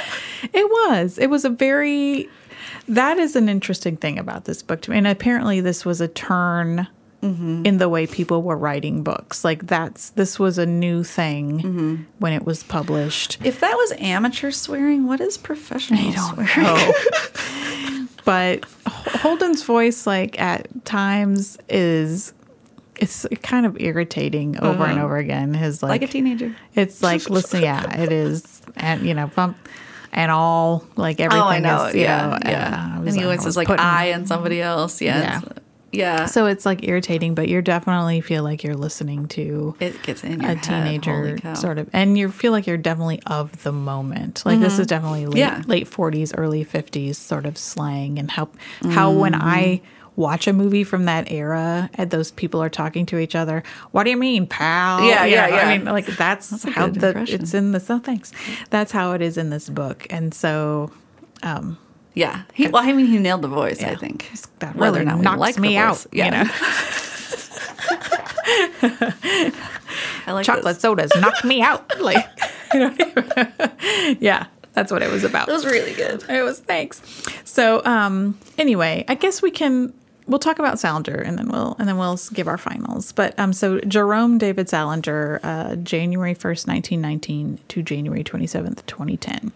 It was. It was a very. That is an interesting thing about this book to me, and apparently this was a turn Mm-hmm. in the way people were writing books. Like that's this was a new thing Mm-hmm. when it was published. if that was amateur swearing, what is professional swearing? know. but Holden's voice, like at times, is it's kind of irritating over and over again. His like, Uh-huh. Like a teenager. It's like listen, yeah, it is, and you know, bump and all like everything. Oh, I know. Is, you yeah, know, yeah. uh, and he always says like putting- I and somebody else. Yeah. Yeah. Yeah. So it's like irritating, but you're definitely feel like you're listening to it gets in your a teenager sort of and you feel like you're definitely of the moment like this is definitely late, Mm-hmm. Yeah. late 40s early 50s sort of slang and how how Mm-hmm. when i watch a movie from that era and those people are talking to each other what do you mean pal Yeah, You yeah, know, yeah. i mean like that's, a how the impression. it's in this oh thanks that's how it is in this book and so Yeah. He, well, I mean, he nailed the voice. I Yeah. think. that Whether really or not we like me out. Yeah. you know I like chocolate this. sodas knock me out like you know yeah that's what it was about It was really good. It was thanks. So um anyway, I guess we can we'll talk about Salinger and then we'll and then we'll give our finals. But um so Jerome David Salinger, uh January 1st, 1919 to January 27th, 2010.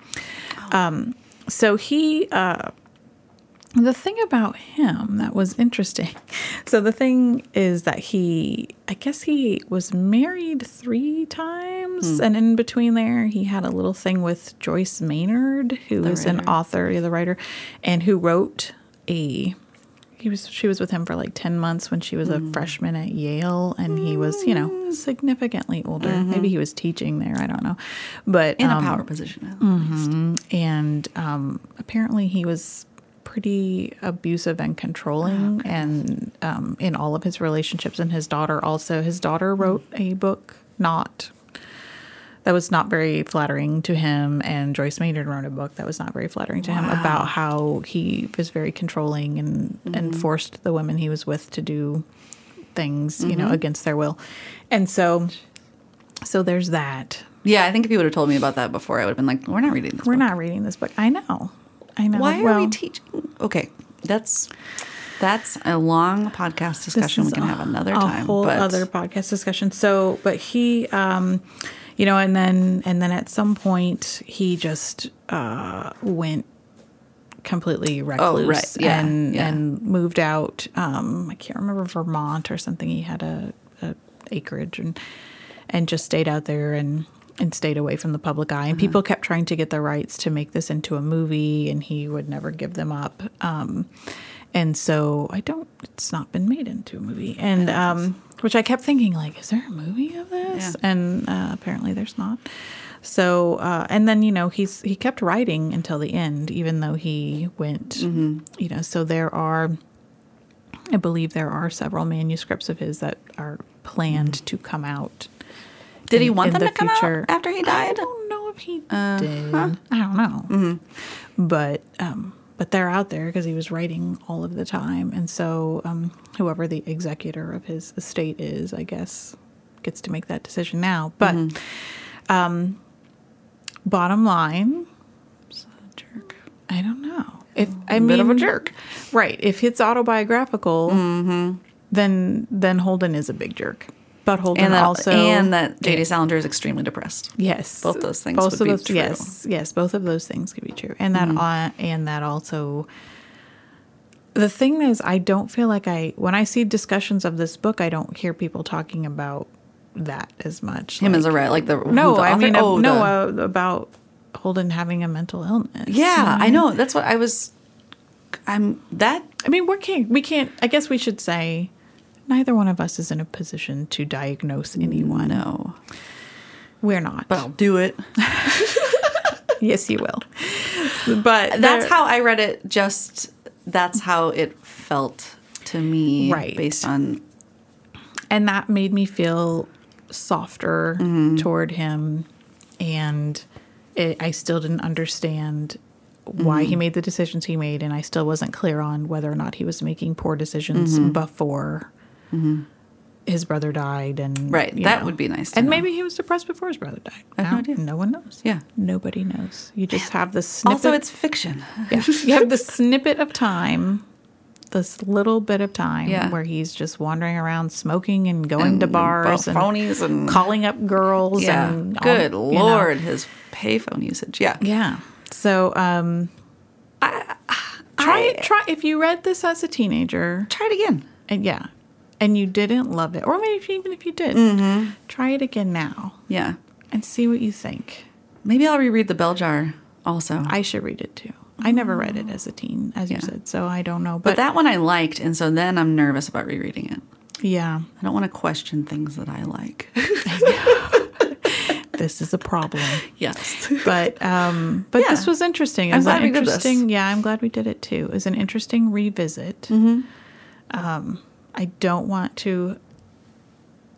Um so he uh the thing about him that was interesting. So the thing is that he, I guess he was married three times, and in between there, he had a little thing with Joyce Maynard, who who is an writer. author, yeah, the writer, and who wrote a. He was she was with him for like ten months when she was a freshman at Yale, and he was you know significantly older. Maybe he was teaching there. I don't know, but In um, a power position. at least. and um, apparently he was pretty abusive and controlling and um, in all of his relationships and his daughter also his daughter wrote a book not that was not very flattering to him and joyce maynard wrote a book that was not very flattering to him about how he was very controlling and and forced the women he was with to do things you know against their will and so so there's that Yeah, I think if you would have told me about that before, I would have been like, "We're not reading this." we're book. not reading this book i know i know Why are we teaching? Okay, that's that's a long podcast discussion. We can have another time. a whole but other podcast discussion. So, but he, um, you know, and then and then at some point he just uh, went completely recluse Oh, right. Yeah, and yeah. and moved out. Um, I can't remember Vermont or something. He had a, a acreage and and just stayed out there and and stayed away from the public eye. Mm-hmm. And people kept trying to get the rights to make this into a movie, and he would never give them up. Um, and so I don't. It's not been made into a movie, and um, which I kept thinking, like, is there a movie of this? Yeah. And uh, apparently, there's not. So, uh, and then you know, he's he kept writing until the end, even though he went. Mm-hmm. You know, so there are. I believe there are several manuscripts of his that are planned to come out. did he want them the to come future. out after he died? Uh-huh. don't know if he did. I don't know. But um, but they're out there because he was writing all of the time, and so um, whoever the executor of his estate is, I guess, gets to make that decision now. But Mm-hmm. um, bottom line, Jerk. I don't know. If I A mean, bit of a jerk. right? If it's autobiographical, then then Holden is a big jerk. But Holden And that, also and that J.D. Salinger is extremely depressed. Yes, Both those things Both of be those, true. Yes, yes, both of those things could be true, and that uh, and that also. The thing is, I don't feel like I when I see discussions of this book, I don't hear people talking about that as much. Him Like- as a writer, like the no, the I mean, oh, no, the- uh, about Holden having a mental illness. yeah, I know. That's what I was. I'm that. I mean, we can't. We can't. I guess we should say, neither one of us is in a position to diagnose anyone. No, We're not. but I'll do it. yes, you will. But That's how I read it. Just that's how it felt to me, Right. Based on and that made me feel softer Mm-hmm. toward him and it, i still didn't understand why he made the decisions he made, and I still wasn't clear on whether or not he was making poor decisions Mm-hmm. before his brother died. And Right, that would be nice and know. maybe he was depressed before his brother died. I have no idea. No one knows. Yeah. nobody knows. You just have the snippet. Also, it's fiction. Yeah. you have the snippet of time, this little bit of time Yeah. where he's just wandering around smoking and going to bars and phonies and calling up girls yeah. and all- Good you know. lord, his payphone usage. Yeah. Yeah. So um I try it try if you read this as a teenager Try it again. and yeah. And you didn't love it, or maybe even if you did, Mm-hmm. try it again now Yeah. and see what you think. Maybe I'll reread the bell jar also. I should read it too. I never read it as a teen, as you said, so I don't know. but But, that one I liked, and so then I'm nervous about rereading it. yeah, I don't want to question things that I like. this is a problem. yes. But um, but this was interesting. It I'm glad an we did this. Yeah, I'm glad we did it too. It was an interesting revisit. Mm-hmm. Um, I don't want to.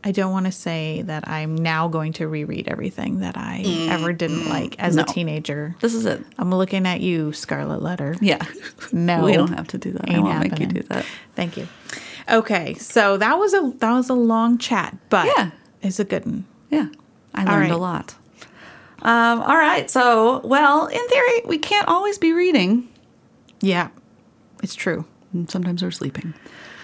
I don't want to say that I'm now going to reread everything that I mm, ever didn't mm, like as No. a teenager. This is it. I'm looking at you, Scarlet Letter. Yeah. No, We don't have to do that. I won't make you do that. Thank you. Okay, so that was a that was a long chat, but Yeah. it's a good one. Yeah. I learned right. a lot. Um, all right. So, well, in theory, we can't always be reading. Yeah, it's true. and Sometimes we're sleeping.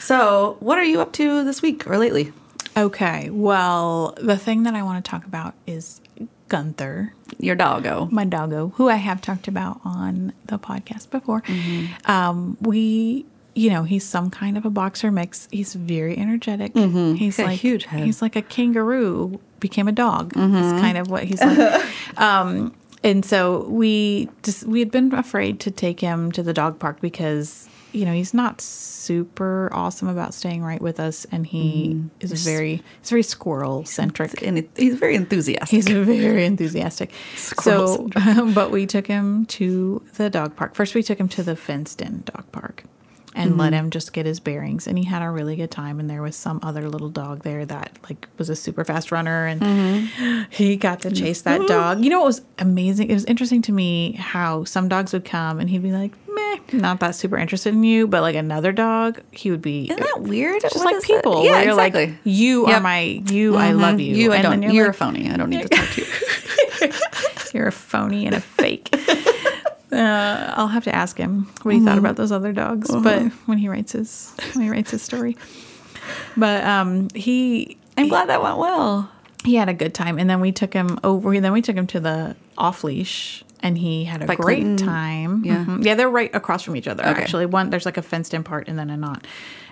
So, what are you up to this week or lately? Okay, well, the thing that I want to talk about is Gunther, Your doggo. my doggo, who I have talked about on the podcast before. Mm-hmm. Um, we, you know, he's some kind of a boxer mix. He's very energetic. He's Mm-hmm. He's a like huge head. He's like a kangaroo became a dog. Mm-hmm. Is kind of what he's like. um, and so we just we had been afraid to take him to the dog park because you know he's not super awesome about staying right with us, and he Mm-hmm. is very he's very squirrel centric. And it, he's very enthusiastic. He's very enthusiastic. Squirrel So, but we took him to the dog park. First, we took him to the fenced in dog park and let mm-hmm. him just get his bearings. And he had a really good time. And there was some other little dog there that like was a super fast runner, and mm-hmm. he got to chase that mm-hmm. dog. You know, it was amazing. It was interesting to me how some dogs would come and he'd be like, "Meh, not that super interested in you," but like another dog, he would be. Isn't that weird? just What like that? people, Yeah, where you're exactly. like, you are my, you, I love you. You, I And don't. then You're, like, a phony. I don't need to talk to you. you're a phony and a fake. Uh, I'll have to ask him what he thought about those other dogs, but when he writes his when he writes his story. But um, he I'm glad that went well. he had a good time, and then we took him over. Then we took him to the off leash, and he had a By great Clinton? time. Yeah. Mhm. yeah, they're right across from each other. Okay. Actually, one there's like a fenced in part, and then a not.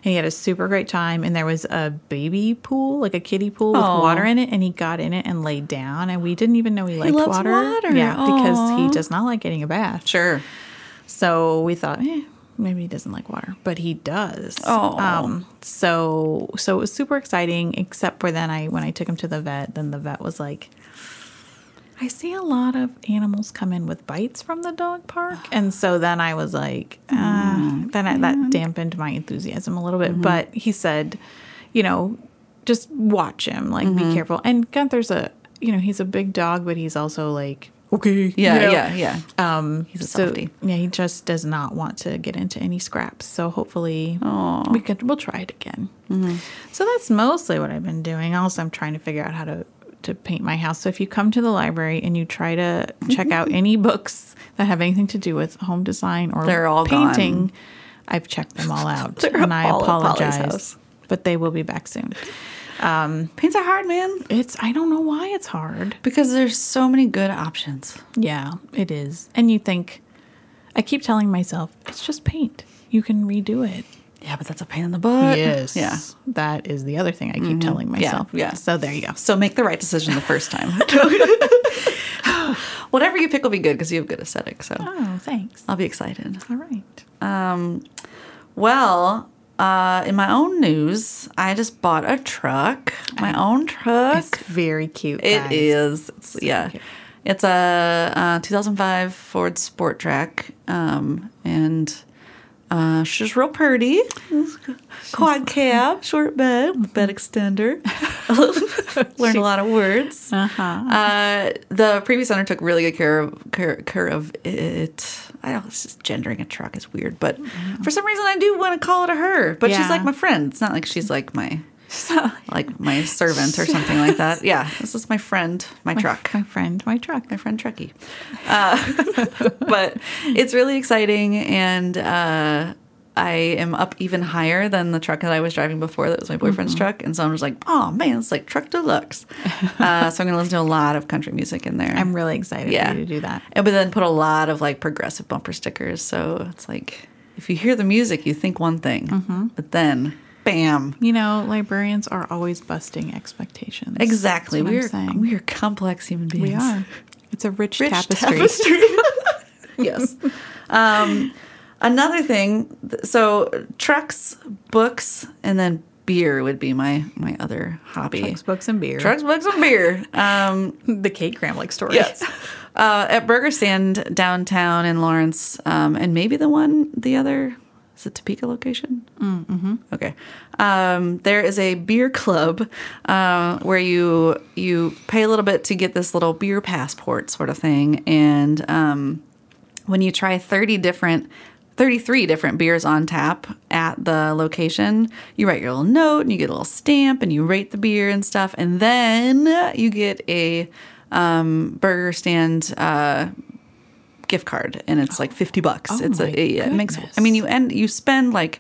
And he had a super great time, and there was a baby pool, like a kiddie pool with water in it, and he got in it and laid down, and we didn't even know he liked loves water. water. Yeah, because he does not like getting a bath. Sure. So we thought, eh, maybe he doesn't like water, but he does. Oh. Um, so so it was super exciting. Except for then I when I took him to the vet, then the vet was like, I see a lot of animals come in with bites from the dog park, and so then I was like, ah, then I, that dampened my enthusiasm a little bit. But he said, you know, just watch him, like be careful. And Gunther's a, you know, he's a big dog, but he's also like. Okay. Yeah, you know? yeah, yeah. Um, He's a so. Yeah, he just does not want to get into any scraps. So hopefully we could we'll try it again. Mm-hmm. So that's mostly what I've been doing. Also, I'm trying to figure out how to to paint my house. So if you come to the library and you try to check out Mm-hmm. any books that have anything to do with home design or They're all painting, gone. I've checked them all out, and I apologize. But they will be back soon. Paints are hard, man. It's I don't know why it's hard. Because there's so many good options. Yeah, it is. And you think, I keep telling myself, it's just paint. You can redo it. Yeah, but that's a pain in the butt. Yes. Yeah. That is the other thing I keep telling myself. yeah. yeah. So there you go. So make the right decision the first time. Whatever you pick will be good because you have good aesthetic. So Oh, thanks. I'll be excited. All right. Um, well, uh, in my own news, I just bought a truck. My own truck. It's very cute. It guys. is. It's, yeah. cute. It's a, uh 2005 Ford Sport Trac. Um, and Uh, she's real pretty. Quad cab, short bed, bed extender. Learned a lot of words. Uh-huh. the previous owner took really good care of care, care of it. I don't. It's just gendering a truck is weird, but for some reason I do want to call it a her. But she's like my friend. It's not like she's like my like my servant or something like that. Yeah, this is my friend, my, truck My friend, my truck. my friend Trekkie. Uh, but it's really exciting, and uh, I am up even higher than the truck that I was driving before. That was my boyfriend's truck, and so I'm just like, oh man, it's like truck deluxe. uh, so I'm gonna listen to a lot of country music in there. I'm really excited Yeah. for you to do that. and, but then put a lot of like progressive bumper stickers. So it's like if you hear the music, you think one thing, but then, bam. You know, librarians are always busting expectations. Exactly. We are saying. we are complex human beings. We are. It's a rich, rich tapestry. tapestry. yes. Um, another thing. So trucks, books, and then beer would be my my other hobby. Trucks, books, and beer. Trucks, books, and beer. Um, The Kate Gramlich story. yes. Uh, at Burger Stand downtown in Lawrence, um, and maybe the one, the other, is it Topeka location? Mm-hmm. Okay. Um, there is a beer club uh, where you you pay a little bit to get this little beer passport sort of thing, and um, when you try 30 different 33 different beers on tap at the location you write your little note and you get a little stamp and you rate the beer and stuff and then you get a um, burger stand uh, gift card and it's like 50 bucks Oh it's a it, it makes i mean you end you spend like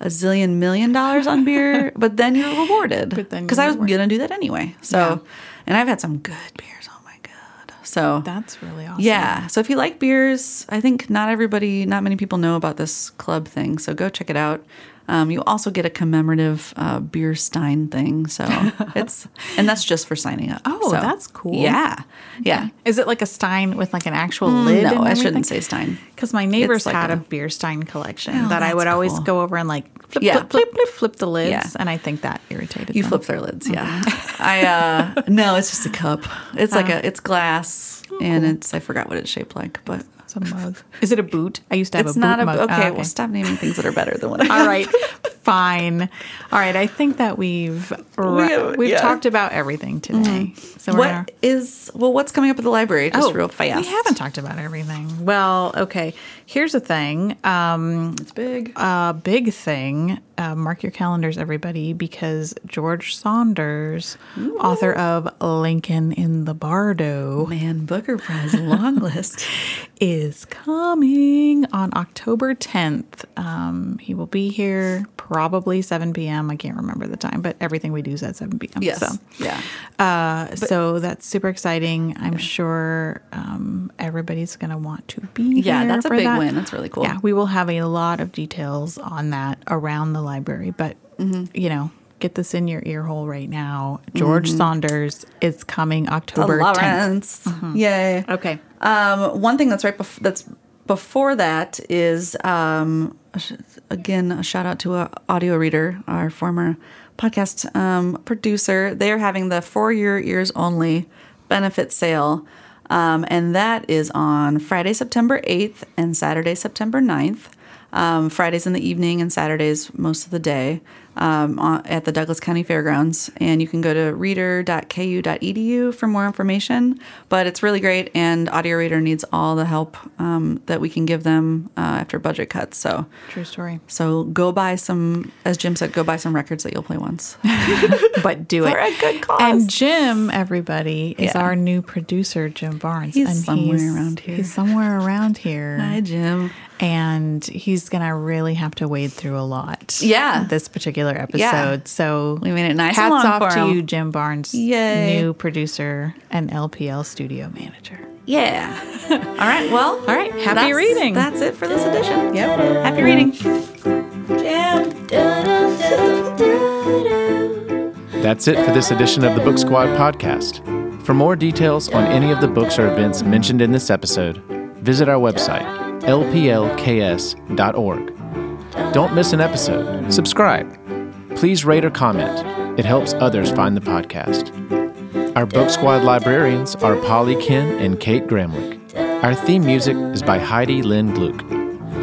a zillion million dollars on beer but then you're rewarded because i was gonna do that anyway so Yeah. and i've had some good beers oh my god so That's really awesome. yeah. So if you like beers, I think not everybody, not many people know about this club thing. So go check it out. Um, you also get a commemorative uh, beer stein thing. So it's, and that's just for signing up. Oh, So, that's cool. Yeah. Yeah. Is it like a Stein with like an actual lid? No, I shouldn't say stein. Because my neighbors like had a, a- beer Stein collection Oh, that I would that's always cool. go over and like flip, Yeah. flip, flip, flip, flip the lids, Yeah. and I think that irritated me. You them. flip their lids. Yeah. I, uh, no, it's just a cup. It's like a, it's glass and it's, I forgot what it's shaped like, but It's a mug. Is it a boot? I used to have it's a boot not a, mug. okay, Ah, well stop naming things that are better than what I All right, fine. All right, I think that we've ra- have- we've yeah. talked about everything today. So we're gonna- What is, well, what's coming up at the library? Just real fast. Oh, We haven't talked about everything. Well, okay. Here's a thing. Um, It's big. a big thing. Uh, mark your calendars, everybody, because George Saunders, author of Lincoln in the Bardo, Man Booker Prize long list. is coming on October 10th. Um, he will be here probably 7 p.m. I can't remember the time, but everything we do is at 7 p.m. Yes. So, yeah. uh, so that's super exciting. I'm sure um, everybody's going to want to be Yeah, here that's a for big that. Win. That's really cool. Yeah, we will have a lot of details on that around the library, but Mm-hmm. you know, get this in your ear hole right now. George Saunders is coming October 10th. Lawrence. Yay. Okay. Um, one thing that's right bef- that's before that is um, again a shout out to a audio reader, our former podcast um, producer. They're having the for your ears only benefit sale. Um, and that is on Friday, September 8th and Saturday, September 9th. Um, Fridays in the evening and Saturdays most of the day um, at the Douglas County Fairgrounds. And you can go to reader.ku.edu for more information. But it's really great, and Audio Reader needs all the help um, that we can give them uh, after budget cuts. So, True story. so go buy some, as Jim said, go buy some records that you'll play once. But do it. For a good cause. And Jim, everybody, is Yeah. our new producer, Jim Barnes. He's and somewhere around here. He's somewhere around here. Hi, Jim. And he's gonna really have to wade through a lot. Yeah. this particular episode. Yeah. So We made it nice Hats and long off for to him. you, Jim Barnes, Yay. new producer and LPL studio manager. Yeah. All right. Well, All right, happy that's- reading. That's it for this edition. Yep. Happy reading. Jim. That's it for this edition of the Book Squad podcast. For more details on any of the books or events mentioned in this episode, visit our website, lplks.org. Don't miss an episode. Subscribe. Please rate or comment. It helps others find the podcast. Our Book Squad librarians are Polly Kim and Kate Gramlich. Our theme music is by Heidi Lynn Gluck.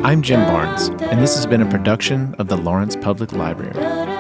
I'm Jim Barnes, and this has been a production of the Lawrence Public Library.